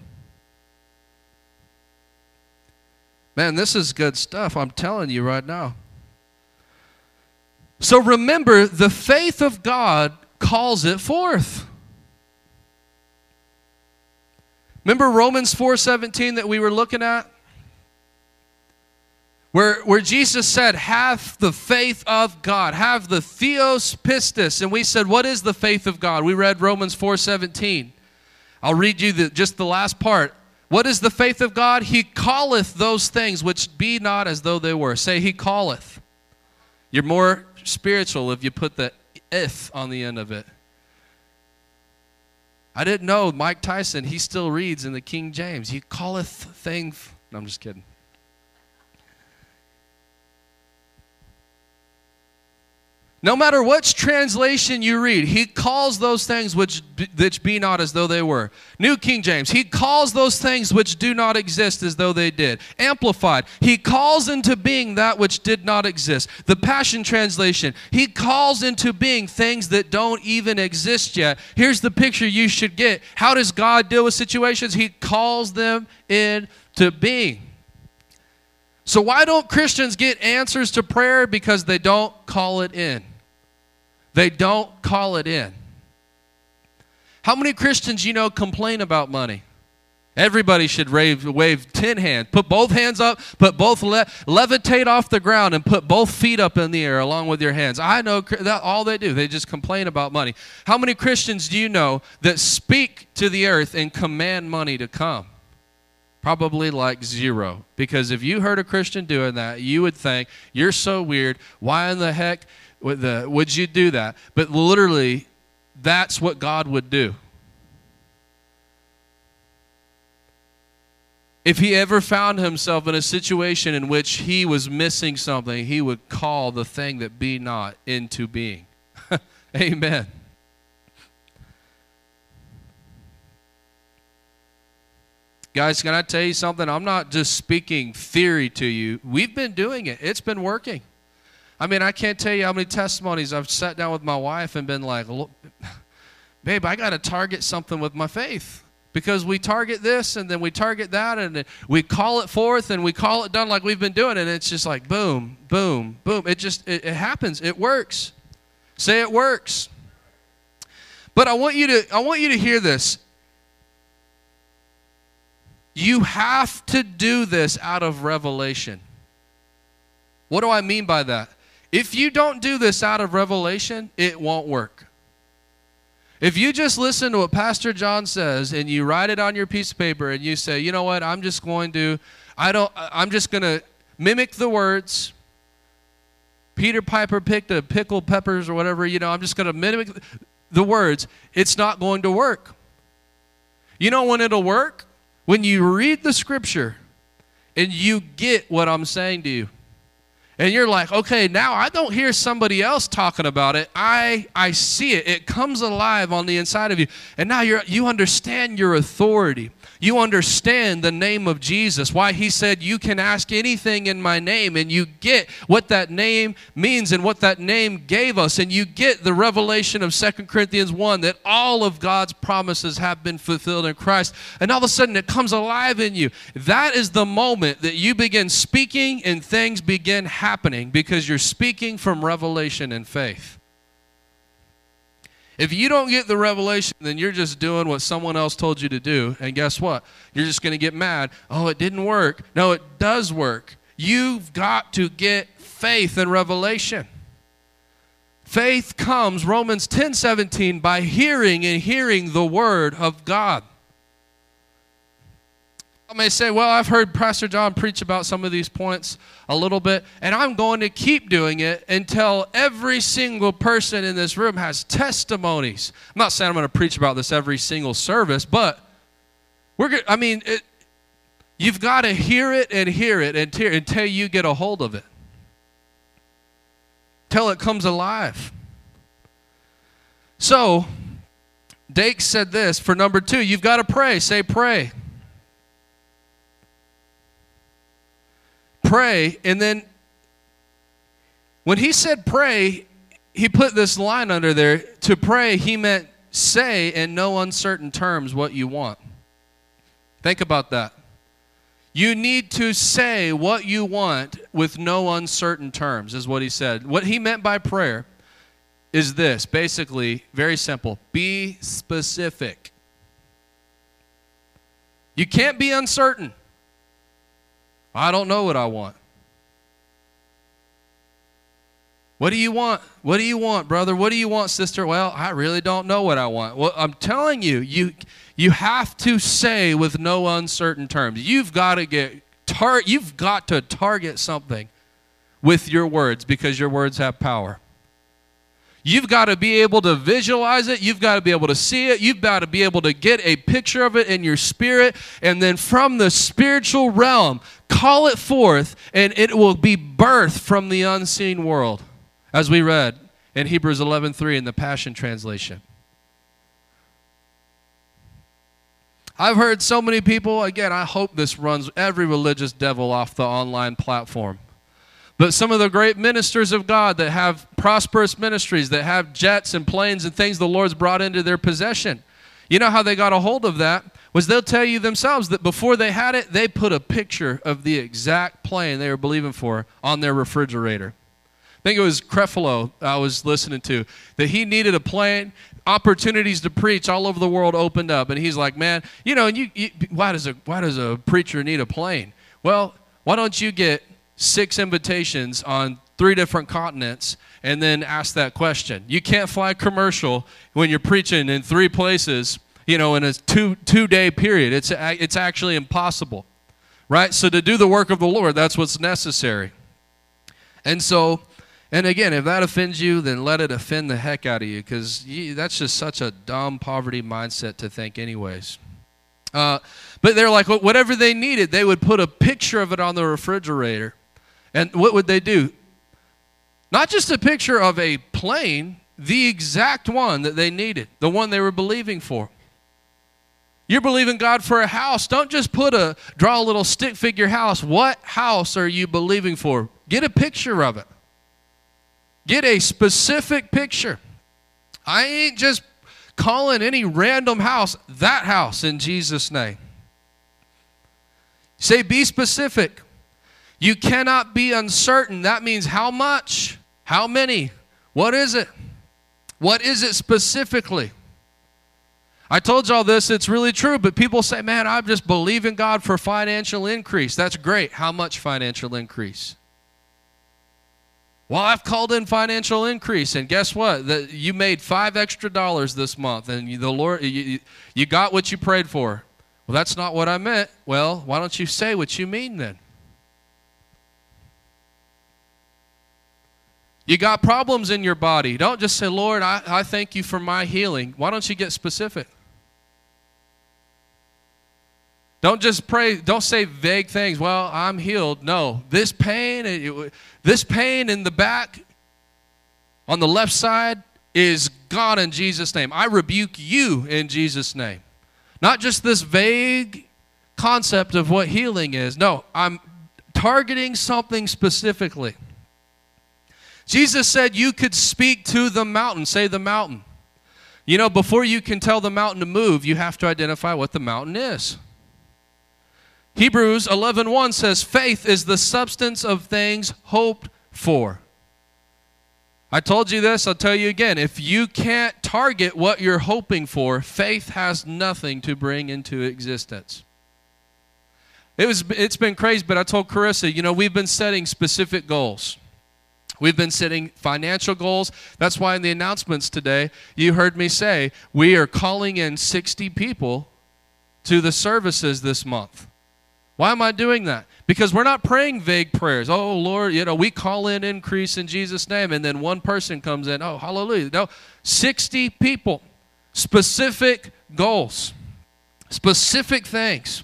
Man, this is good stuff. I'm telling you right now. So remember, the faith of God calls it forth. Remember Romans 4:17 that we were looking at? Where, where Jesus said, Have the faith of God, have the theos pistis. And we said, What is the faith of God? We read Romans 4:17. I'll read you the, just the last part. What is the faith of God? He calleth those things which be not as though they were. Say, He calleth. You're more spiritual if you put the if on the end of it. I didn't know Mike Tyson, he still reads in the King James. He calleth things. No, I'm just kidding. No matter which translation you read, he calls those things which, which be not as though they were. New King James, he calls those things which do not exist as though they did. Amplified, he calls into being that which did not exist. The Passion Translation, he calls into being things that don't even exist yet. Here's the picture you should get. How does God deal with situations? He calls them into being. So, why don't Christians get answers to prayer? Because they don't call it in. They don't call it in. How many Christians you know complain about money? Everybody should wave, wave 10 hands. Put both hands up, put both le- levitate off the ground, and put both feet up in the air along with your hands. I know that all they do. They just complain about money. How many Christians do you know that speak to the earth and command money to come? Probably like zero. Because if you heard a Christian doing that, you would think, you're so weird. Why in the heck the, would you do that? But literally, that's what God would do. If he ever found himself in a situation in which he was missing something, he would call the thing that be not into being. <laughs> Amen. Guys, can I tell you something? I'm not just speaking theory to you. We've been doing it, it's been working. I mean, I can't tell you how many testimonies I've sat down with my wife and been like, babe, I got to target something with my faith. Because we target this and then we target that and we call it forth and we call it done like we've been doing. And it's just like boom, boom, boom. It just, it, it happens. It works. Say it works. But I want you to, I want you to hear this. You have to do this out of revelation. What do I mean by that? If you don't do this out of revelation, it won't work. If you just listen to what Pastor John says and you write it on your piece of paper and you say, you know what, I'm just going to, I don't, I'm just going to mimic the words. Peter Piper picked a pickled peppers or whatever, you know, I'm just going to mimic the words. It's not going to work. You know when it'll work? When you read the scripture and you get what I'm saying to you and you're like okay now i don't hear somebody else talking about it. I i see it. It comes alive on the inside of you. And now you're you understand your authority you understand the name of Jesus, why he said, You can ask anything in my name, and you get what that name means and what that name gave us, and you get the revelation of Second Corinthians 1 that all of God's promises have been fulfilled in Christ. And all of a sudden it comes alive in you. That is the moment that you begin speaking and things begin happening because you're speaking from revelation and faith. If you don't get the revelation, then you're just doing what someone else told you to do. And guess what? You're just going to get mad. Oh, it didn't work. No, it does work. You've got to get faith and revelation. Faith comes, Romans 10 17, by hearing and hearing the word of God. May say, well, I've heard Pastor John preach about some of these points a little bit, and I'm going to keep doing it until every single person in this room has testimonies. I'm not saying I'm going to preach about this every single service, but we're good. I mean, it, you've got to hear it and hear it and until, until you get a hold of it, till it comes alive. So, Dake said this for number two, you've got to pray. Say, pray. Pray. And then when he said pray, he put this line under there. To pray, he meant say in no uncertain terms what you want. Think about that. You need to say what you want with no uncertain terms, is what he said. What he meant by prayer is this basically, very simple be specific. You can't be uncertain. I don't know what I want. What do you want? What do you want, brother? What do you want, sister? Well, I really don't know what I want. Well, I'm telling you, you you have to say with no uncertain terms. You've got to get tar- you've got to target something with your words because your words have power. You've got to be able to visualize it. You've got to be able to see it. You've got to be able to get a picture of it in your spirit. And then from the spiritual realm, call it forth, and it will be birthed from the unseen world as we read in Hebrews 11:3 in the Passion translation. I've heard so many people, again, I hope this runs every religious devil off the online platform. But some of the great ministers of God that have prosperous ministries, that have jets and planes and things the Lord's brought into their possession, you know how they got a hold of that? Was they'll tell you themselves that before they had it, they put a picture of the exact plane they were believing for on their refrigerator. I think it was Creflo I was listening to, that he needed a plane. Opportunities to preach all over the world opened up, and he's like, "Man, you know, you, you, why does a why does a preacher need a plane? Well, why don't you get six invitations on three different continents and then ask that question? You can't fly commercial when you're preaching in three places, you know, in a two two day period. It's it's actually impossible, right? So to do the work of the Lord, that's what's necessary. And so and again, if that offends you, then let it offend the heck out of you because that's just such a dumb poverty mindset to think, anyways. Uh, but they're like, whatever they needed, they would put a picture of it on the refrigerator. And what would they do? Not just a picture of a plane, the exact one that they needed, the one they were believing for. You're believing God for a house. Don't just put a draw a little stick figure house. What house are you believing for? Get a picture of it. Get a specific picture. I ain't just calling any random house that house in Jesus' name. Say, be specific. You cannot be uncertain. That means how much? How many? What is it? What is it specifically? I told y'all this, it's really true, but people say, man, I just believe in God for financial increase. That's great. How much financial increase? Well, I've called in financial increase, and guess what? The, you made five extra dollars this month, and you, the Lord, you, you got what you prayed for. Well, that's not what I meant. Well, why don't you say what you mean then? You got problems in your body. Don't just say, Lord, I, I thank you for my healing. Why don't you get specific? Don't just pray, don't say vague things. Well, I'm healed. No. This pain, it, this pain in the back on the left side is gone in Jesus' name. I rebuke you in Jesus' name. Not just this vague concept of what healing is. No, I'm targeting something specifically. Jesus said you could speak to the mountain, say the mountain. You know, before you can tell the mountain to move, you have to identify what the mountain is. Hebrews 11:1 says faith is the substance of things hoped for. I told you this, I'll tell you again. If you can't target what you're hoping for, faith has nothing to bring into existence. It was it's been crazy, but I told Carissa, you know, we've been setting specific goals. We've been setting financial goals. That's why in the announcements today, you heard me say we are calling in 60 people to the services this month. Why am I doing that? Because we're not praying vague prayers. Oh, Lord, you know, we call in increase in Jesus' name, and then one person comes in. Oh, hallelujah. No, 60 people, specific goals, specific things.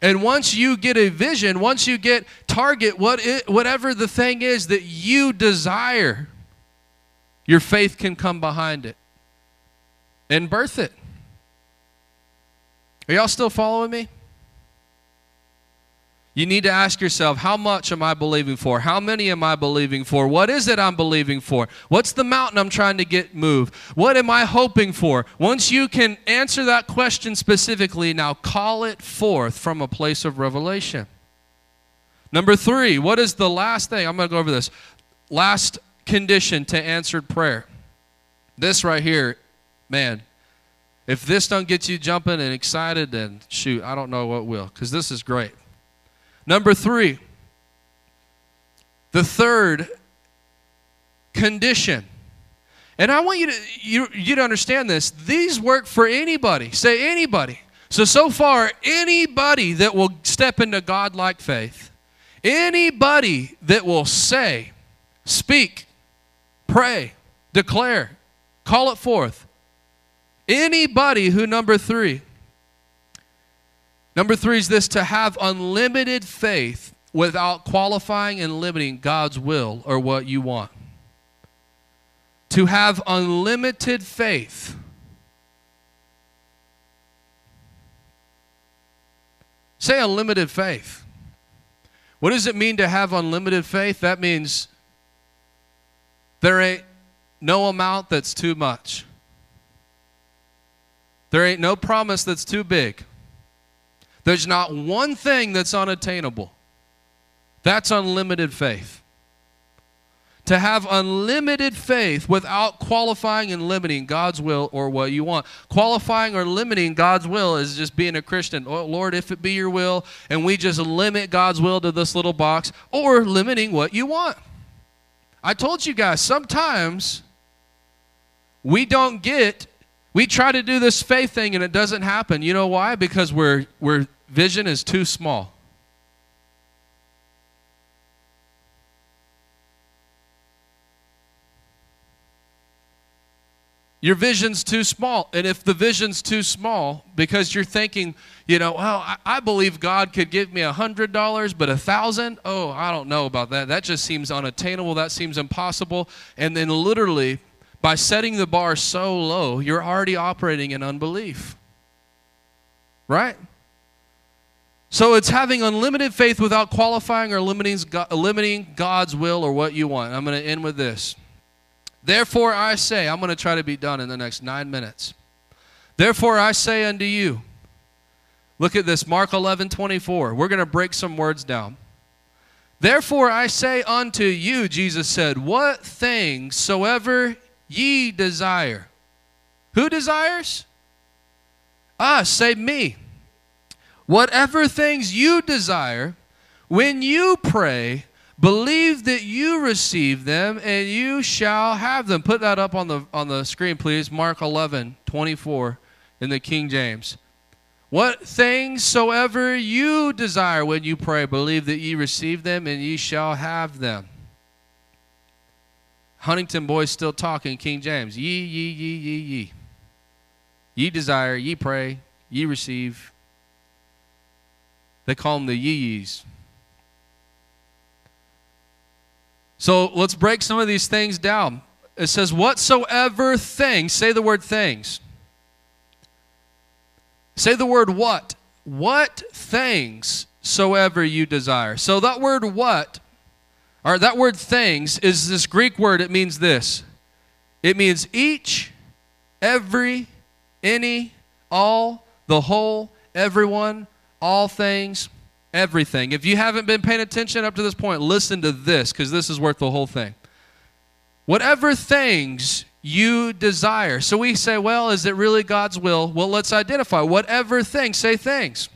And once you get a vision, once you get target what it, whatever the thing is that you desire, your faith can come behind it and birth it. Are y'all still following me? You need to ask yourself, how much am I believing for? How many am I believing for? What is it I'm believing for? What's the mountain I'm trying to get moved? What am I hoping for? Once you can answer that question specifically, now call it forth from a place of revelation. Number three, what is the last thing? I'm going to go over this. Last condition to answered prayer. This right here, man, if this don't get you jumping and excited, then shoot, I don't know what will, because this is great. Number three, the third condition. And I want you to you, you to understand this. These work for anybody. Say anybody. So so far, anybody that will step into God-like faith, anybody that will say, speak, pray, declare, call it forth. Anybody who number three Number three is this to have unlimited faith without qualifying and limiting God's will or what you want. To have unlimited faith. Say unlimited faith. What does it mean to have unlimited faith? That means there ain't no amount that's too much. There ain't no promise that's too big. There's not one thing that's unattainable. That's unlimited faith. To have unlimited faith without qualifying and limiting God's will or what you want. Qualifying or limiting God's will is just being a Christian. Oh, Lord, if it be your will, and we just limit God's will to this little box, or limiting what you want. I told you guys, sometimes we don't get we try to do this faith thing and it doesn't happen. You know why? Because we're we're vision is too small. Your vision's too small. And if the vision's too small, because you're thinking, you know, well, I, I believe God could give me a hundred dollars, but a thousand, oh, I don't know about that. That just seems unattainable. That seems impossible. And then literally, by setting the bar so low, you're already operating in unbelief. Right? So it's having unlimited faith without qualifying or limiting, God's will or what you want. I'm going to end with this. Therefore, I say, I'm going to try to be done in the next nine minutes. Therefore, I say unto you, look at this, Mark 11 24. We're going to break some words down. Therefore, I say unto you, Jesus said, what things soever ye desire. Who desires? Us, say me Whatever things you desire, when you pray, believe that you receive them and you shall have them. Put that up on the on the screen, please. Mark 11, 24 in the King James. What things soever you desire when you pray, believe that ye receive them and ye shall have them. Huntington boys still talking King James. Ye, ye, ye, ye, ye. Ye desire, ye pray, ye receive, they call them the yee-yees. So let's break some of these things down. It says, whatsoever things, say the word things. Say the word what. What things soever you desire. So that word what, or that word things, is this Greek word. It means this it means each, every, any, all, the whole, everyone, all things, everything. If you haven't been paying attention up to this point, listen to this because this is worth the whole thing. Whatever things you desire. So we say, well, is it really God's will? Well, let's identify. Whatever things, say things.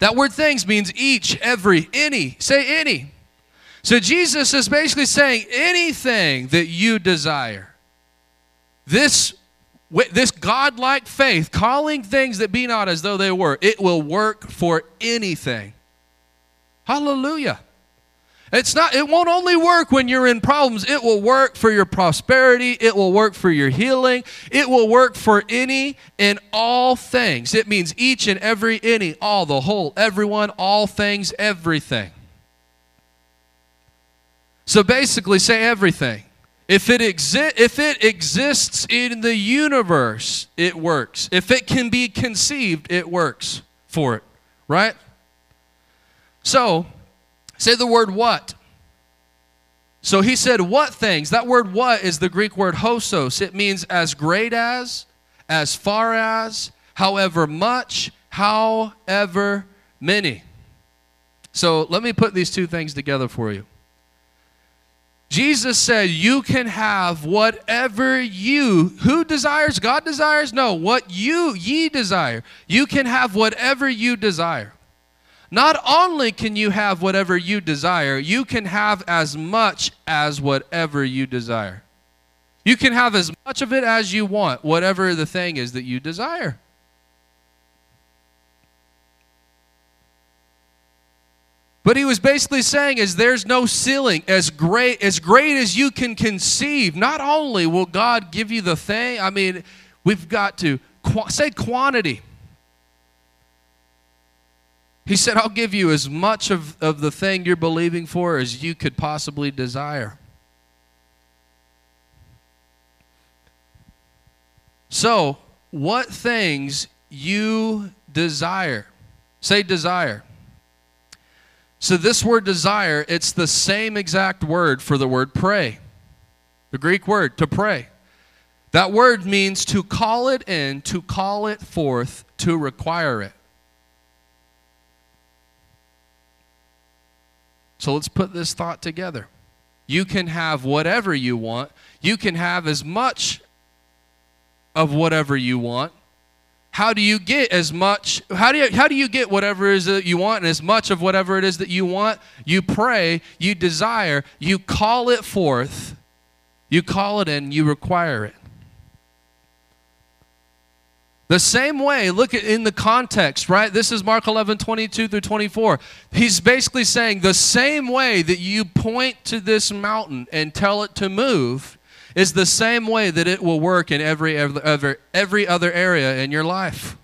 That word things means each, every, any. Say any. So Jesus is basically saying anything that you desire. This this godlike faith, calling things that be not as though they were, it will work for anything. Hallelujah. It's not it won't only work when you're in problems, it will work for your prosperity, it will work for your healing, it will work for any and all things. It means each and every any, all the whole, everyone, all things, everything. So basically say everything. If it, exi- if it exists in the universe, it works. If it can be conceived, it works for it, right? So, say the word what. So he said, What things? That word what is the Greek word hosos. It means as great as, as far as, however much, however many. So let me put these two things together for you. Jesus said, You can have whatever you, who desires? God desires? No, what you, ye desire. You can have whatever you desire. Not only can you have whatever you desire, you can have as much as whatever you desire. You can have as much of it as you want, whatever the thing is that you desire. But he was basically saying is there's no ceiling as great as great as you can conceive. Not only will God give you the thing, I mean, we've got to say quantity. He said, I'll give you as much of, of the thing you're believing for as you could possibly desire. So, what things you desire? Say desire. So, this word desire, it's the same exact word for the word pray. The Greek word, to pray. That word means to call it in, to call it forth, to require it. So let's put this thought together. You can have whatever you want, you can have as much of whatever you want. How do you get as much how do you how do you get whatever it is that you want and as much of whatever it is that you want? You pray, you desire, you call it forth, you call it in, you require it. The same way, look at in the context, right? This is Mark 11, 22 through 24. He's basically saying the same way that you point to this mountain and tell it to move is the same way that it will work in every, every, every other area in your life.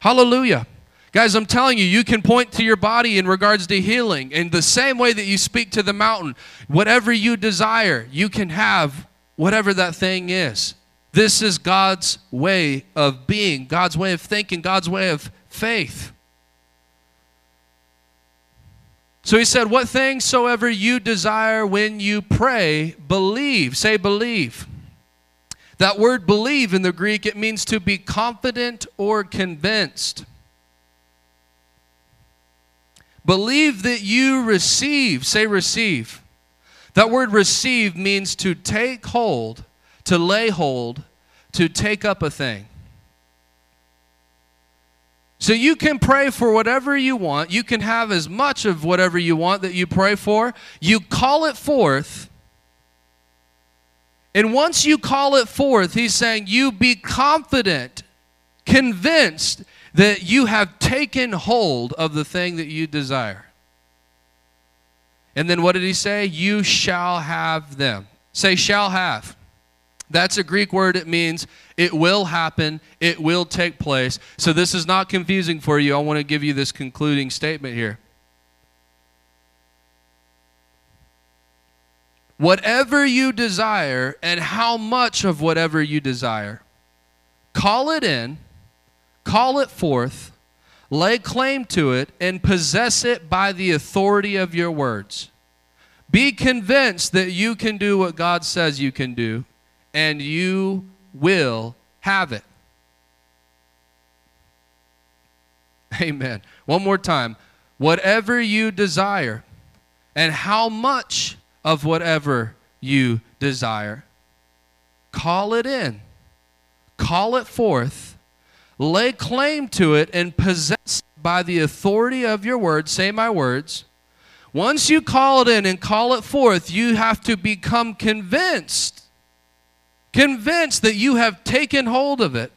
Hallelujah. Guys, I'm telling you, you can point to your body in regards to healing. In the same way that you speak to the mountain, whatever you desire, you can have whatever that thing is. This is God's way of being, God's way of thinking, God's way of faith. So he said, What things soever you desire when you pray, believe. Say, believe. That word believe in the Greek, it means to be confident or convinced. Believe that you receive. Say, receive. That word receive means to take hold to lay hold, to take up a thing. So you can pray for whatever you want. You can have as much of whatever you want that you pray for. You call it forth. And once you call it forth, he's saying you be confident, convinced that you have taken hold of the thing that you desire. And then what did he say? You shall have them. Say, shall have. That's a Greek word. It means it will happen, it will take place. So this is not confusing for you. I want to give you this concluding statement here. Whatever you desire and how much of whatever you desire, call it in, call it forth, lay claim to it, and possess it by the authority of your words. Be convinced that you can do what God says you can do and you will have it. <laughs> Amen. One more time. Whatever you desire, and how much of whatever you desire, call it in, call it forth, lay claim to it, and possess by the authority of your word. Say my words. Once you call it in and call it forth, you have to become convinced convinced that you have taken hold of it.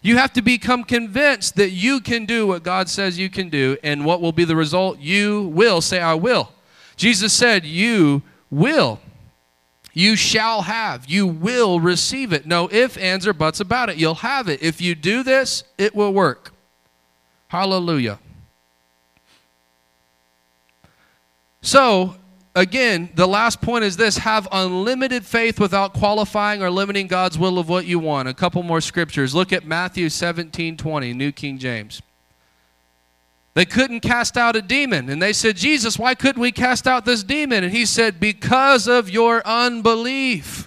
You have to become convinced that you can do what God says you can do. And what will be the result? You will. Say, I will. Jesus said, You will. You shall have. You will receive it. No ifs, ands, or buts about it. You'll have it. If you do this, it will work. Hallelujah. So, again, the last point is this have unlimited faith without qualifying or limiting God's will of what you want. A couple more scriptures. Look at Matthew 17 20, New King James. They couldn't cast out a demon. And they said, Jesus, why couldn't we cast out this demon? And he said, Because of your unbelief.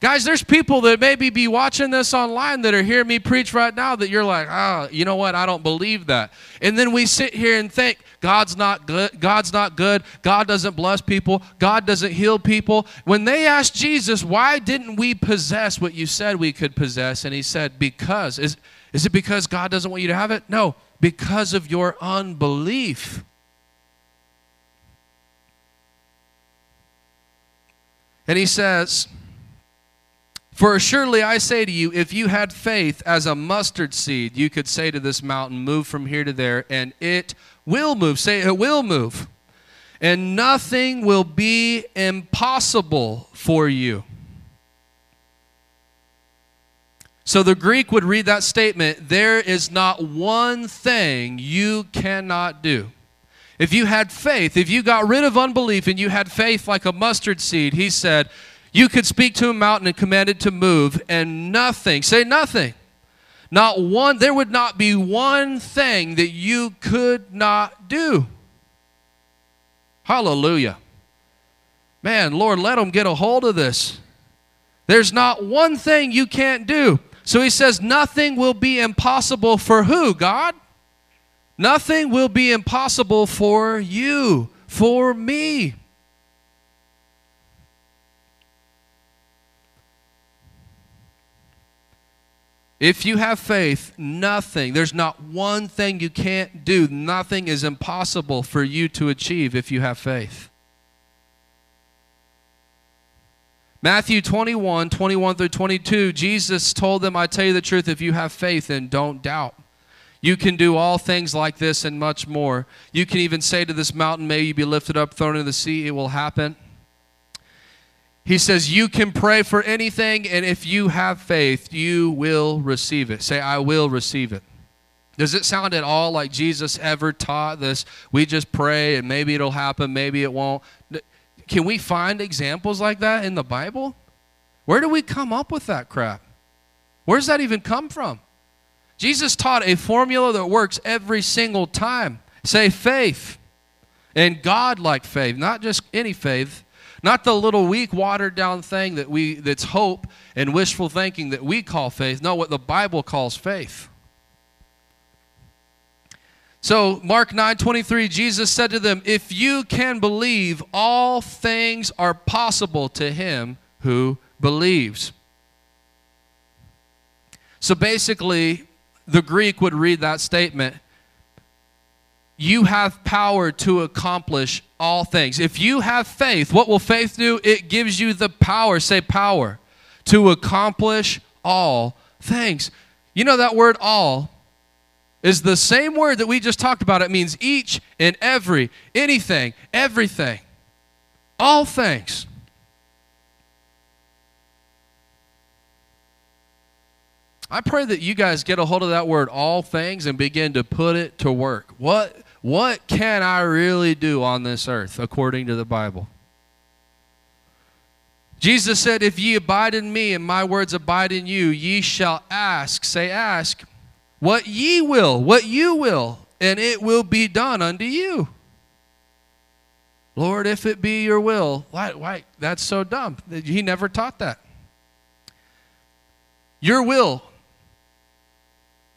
Guys, there's people that maybe be watching this online that are hearing me preach right now that you're like, oh, you know what? I don't believe that. And then we sit here and think God's not good. God's not good. God doesn't bless people. God doesn't heal people. When they asked Jesus, why didn't we possess what you said we could possess? And he said, because. Is, is it because God doesn't want you to have it? No, because of your unbelief. And he says, for surely I say to you, if you had faith as a mustard seed, you could say to this mountain, Move from here to there, and it will move. Say, it will move. And nothing will be impossible for you. So the Greek would read that statement there is not one thing you cannot do. If you had faith, if you got rid of unbelief and you had faith like a mustard seed, he said, you could speak to a mountain and command it to move, and nothing, say nothing, not one, there would not be one thing that you could not do. Hallelujah. Man, Lord, let them get a hold of this. There's not one thing you can't do. So he says, nothing will be impossible for who, God? Nothing will be impossible for you, for me. If you have faith, nothing, there's not one thing you can't do. Nothing is impossible for you to achieve if you have faith. Matthew 21, 21 through 22, Jesus told them, I tell you the truth, if you have faith and don't doubt, you can do all things like this and much more. You can even say to this mountain, May you be lifted up, thrown into the sea, it will happen. He says, You can pray for anything, and if you have faith, you will receive it. Say, I will receive it. Does it sound at all like Jesus ever taught this? We just pray and maybe it'll happen, maybe it won't. Can we find examples like that in the Bible? Where do we come up with that crap? Where does that even come from? Jesus taught a formula that works every single time. Say faith and God like faith, not just any faith, not the little weak, watered down thing that we that's hope and wishful thinking that we call faith. No, what the Bible calls faith. So Mark 9:23 Jesus said to them, "If you can believe, all things are possible to him who believes." So basically, the Greek would read that statement, you have power to accomplish all things. If you have faith, what will faith do? It gives you the power, say power, to accomplish all things. You know that word all is the same word that we just talked about. It means each and every, anything, everything, all things. I pray that you guys get a hold of that word, all things, and begin to put it to work. What what can I really do on this earth according to the Bible? Jesus said, If ye abide in me and my words abide in you, ye shall ask, say, ask, what ye will, what you will, and it will be done unto you. Lord, if it be your will, why, why? That's so dumb. He never taught that. Your will,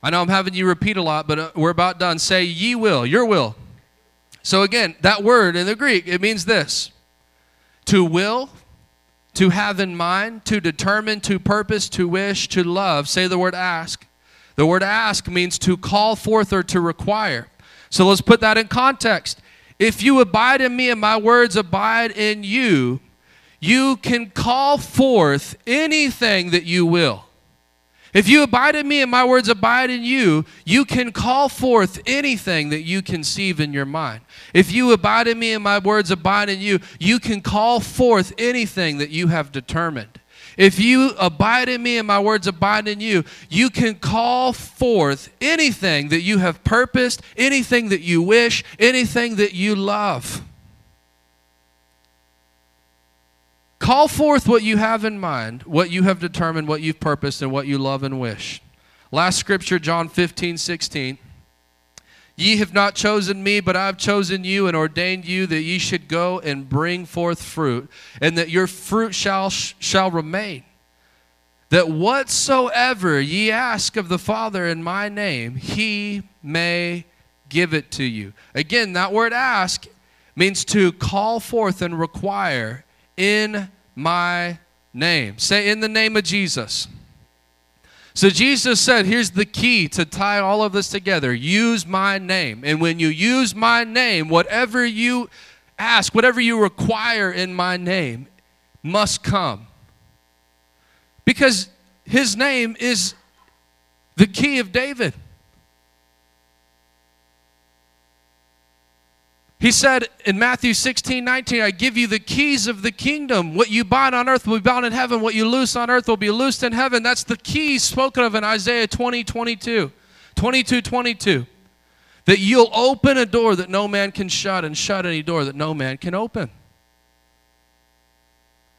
I know I'm having you repeat a lot, but uh, we're about done. Say, ye will, your will. So again, that word in the Greek, it means this to will, to have in mind, to determine, to purpose, to wish, to love. Say the word ask. The word ask means to call forth or to require. So let's put that in context. If you abide in me and my words abide in you, you can call forth anything that you will. If you abide in me and my words abide in you, you can call forth anything that you conceive in your mind. If you abide in me and my words abide in you, you can call forth anything that you have determined. If you abide in me and my words abide in you, you can call forth anything that you have purposed, anything that you wish, anything that you love. Call forth what you have in mind, what you have determined, what you've purposed, and what you love and wish. Last scripture, John 15, 16. Ye have not chosen me, but I have chosen you and ordained you that ye should go and bring forth fruit, and that your fruit shall, shall remain. That whatsoever ye ask of the Father in my name, he may give it to you. Again, that word ask means to call forth and require in my name. Say, in the name of Jesus. So Jesus said, here's the key to tie all of this together use my name. And when you use my name, whatever you ask, whatever you require in my name, must come. Because his name is the key of David. He said in Matthew 16, 19, I give you the keys of the kingdom. What you bind on earth will be bound in heaven. What you loose on earth will be loosed in heaven. That's the keys spoken of in Isaiah 20, 22. 22, 22. That you'll open a door that no man can shut and shut any door that no man can open.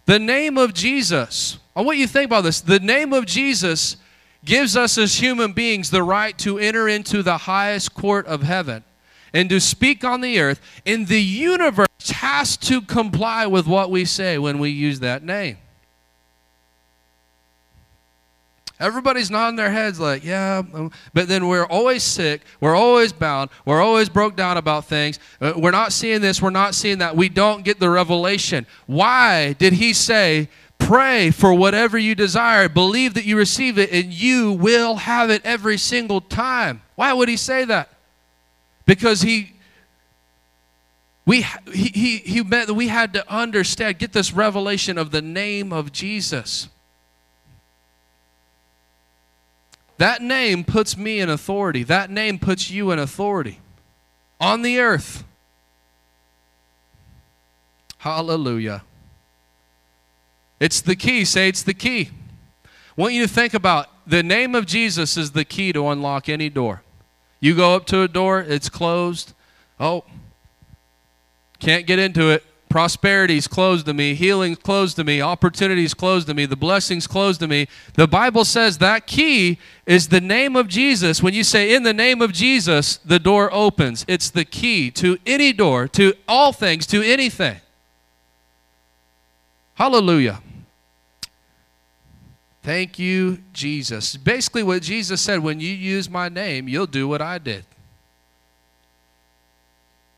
The name of Jesus, I want you to think about this. The name of Jesus gives us as human beings the right to enter into the highest court of heaven and to speak on the earth, and the universe has to comply with what we say when we use that name. Everybody's nodding their heads like, yeah, um, but then we're always sick, we're always bound, we're always broke down about things. Uh, we're not seeing this, we're not seeing that. We don't get the revelation. Why did he say, pray for whatever you desire, believe that you receive it, and you will have it every single time? Why would he say that? Because he we he, he, he meant that we had to understand get this revelation of the name of jesus. That name puts me in authority. That name puts you in authority on the earth. Hallelujah. It's the key. Say it's the key. I want you to think about the name of jesus is the key to unlock any door you go up to a door, it's closed. Oh, can't get into it. Prosperity's closed to me. Healing's closed to me. Opportunity's closed to me. The blessing's closed to me. The Bible says that key is the name of Jesus. When you say, in the name of Jesus, the door opens. It's the key to any door, to all things, to anything. Hallelujah. Thank you, Jesus. Basically, what Jesus said when you use my name, you'll do what I did.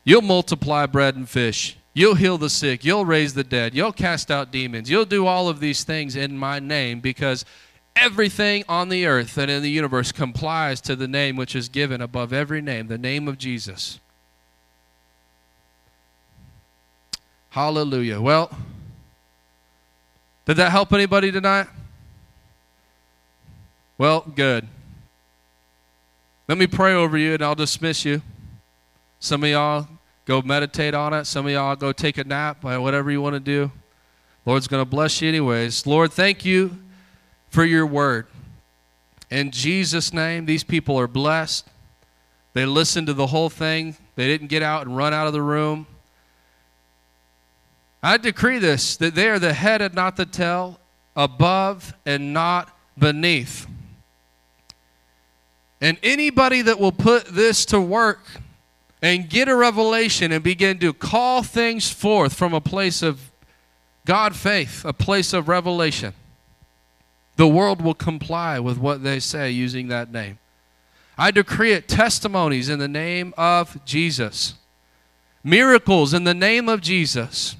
You'll multiply bread and fish. You'll heal the sick. You'll raise the dead. You'll cast out demons. You'll do all of these things in my name because everything on the earth and in the universe complies to the name which is given above every name, the name of Jesus. Hallelujah. Well, did that help anybody tonight? Well, good. Let me pray over you and I'll dismiss you. Some of y'all go meditate on it. Some of y'all go take a nap, uh, whatever you want to do. Lord's going to bless you anyways. Lord, thank you for your word. In Jesus' name, these people are blessed. They listened to the whole thing, they didn't get out and run out of the room. I decree this that they are the head and not the tail, above and not beneath. And anybody that will put this to work and get a revelation and begin to call things forth from a place of God faith, a place of revelation, the world will comply with what they say using that name. I decree it testimonies in the name of Jesus, miracles in the name of Jesus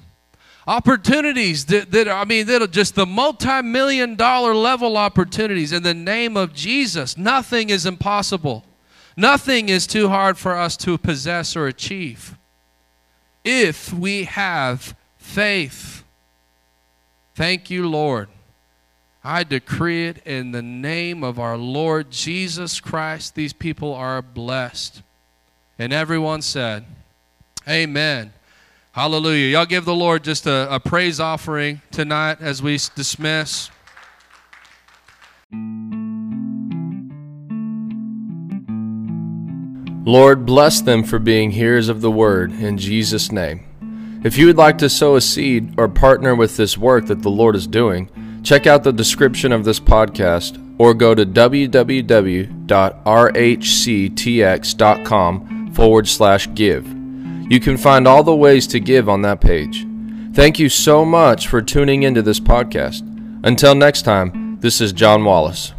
opportunities that, that I mean that are just the multi-million dollar level opportunities in the name of Jesus. Nothing is impossible. Nothing is too hard for us to possess or achieve if we have faith. Thank you, Lord. I decree it in the name of our Lord Jesus Christ. These people are blessed. And everyone said, Amen. Hallelujah. Y'all give the Lord just a, a praise offering tonight as we dismiss. Lord, bless them for being hearers of the word in Jesus' name. If you would like to sow a seed or partner with this work that the Lord is doing, check out the description of this podcast or go to www.rhctx.com forward slash give. You can find all the ways to give on that page. Thank you so much for tuning into this podcast. Until next time, this is John Wallace.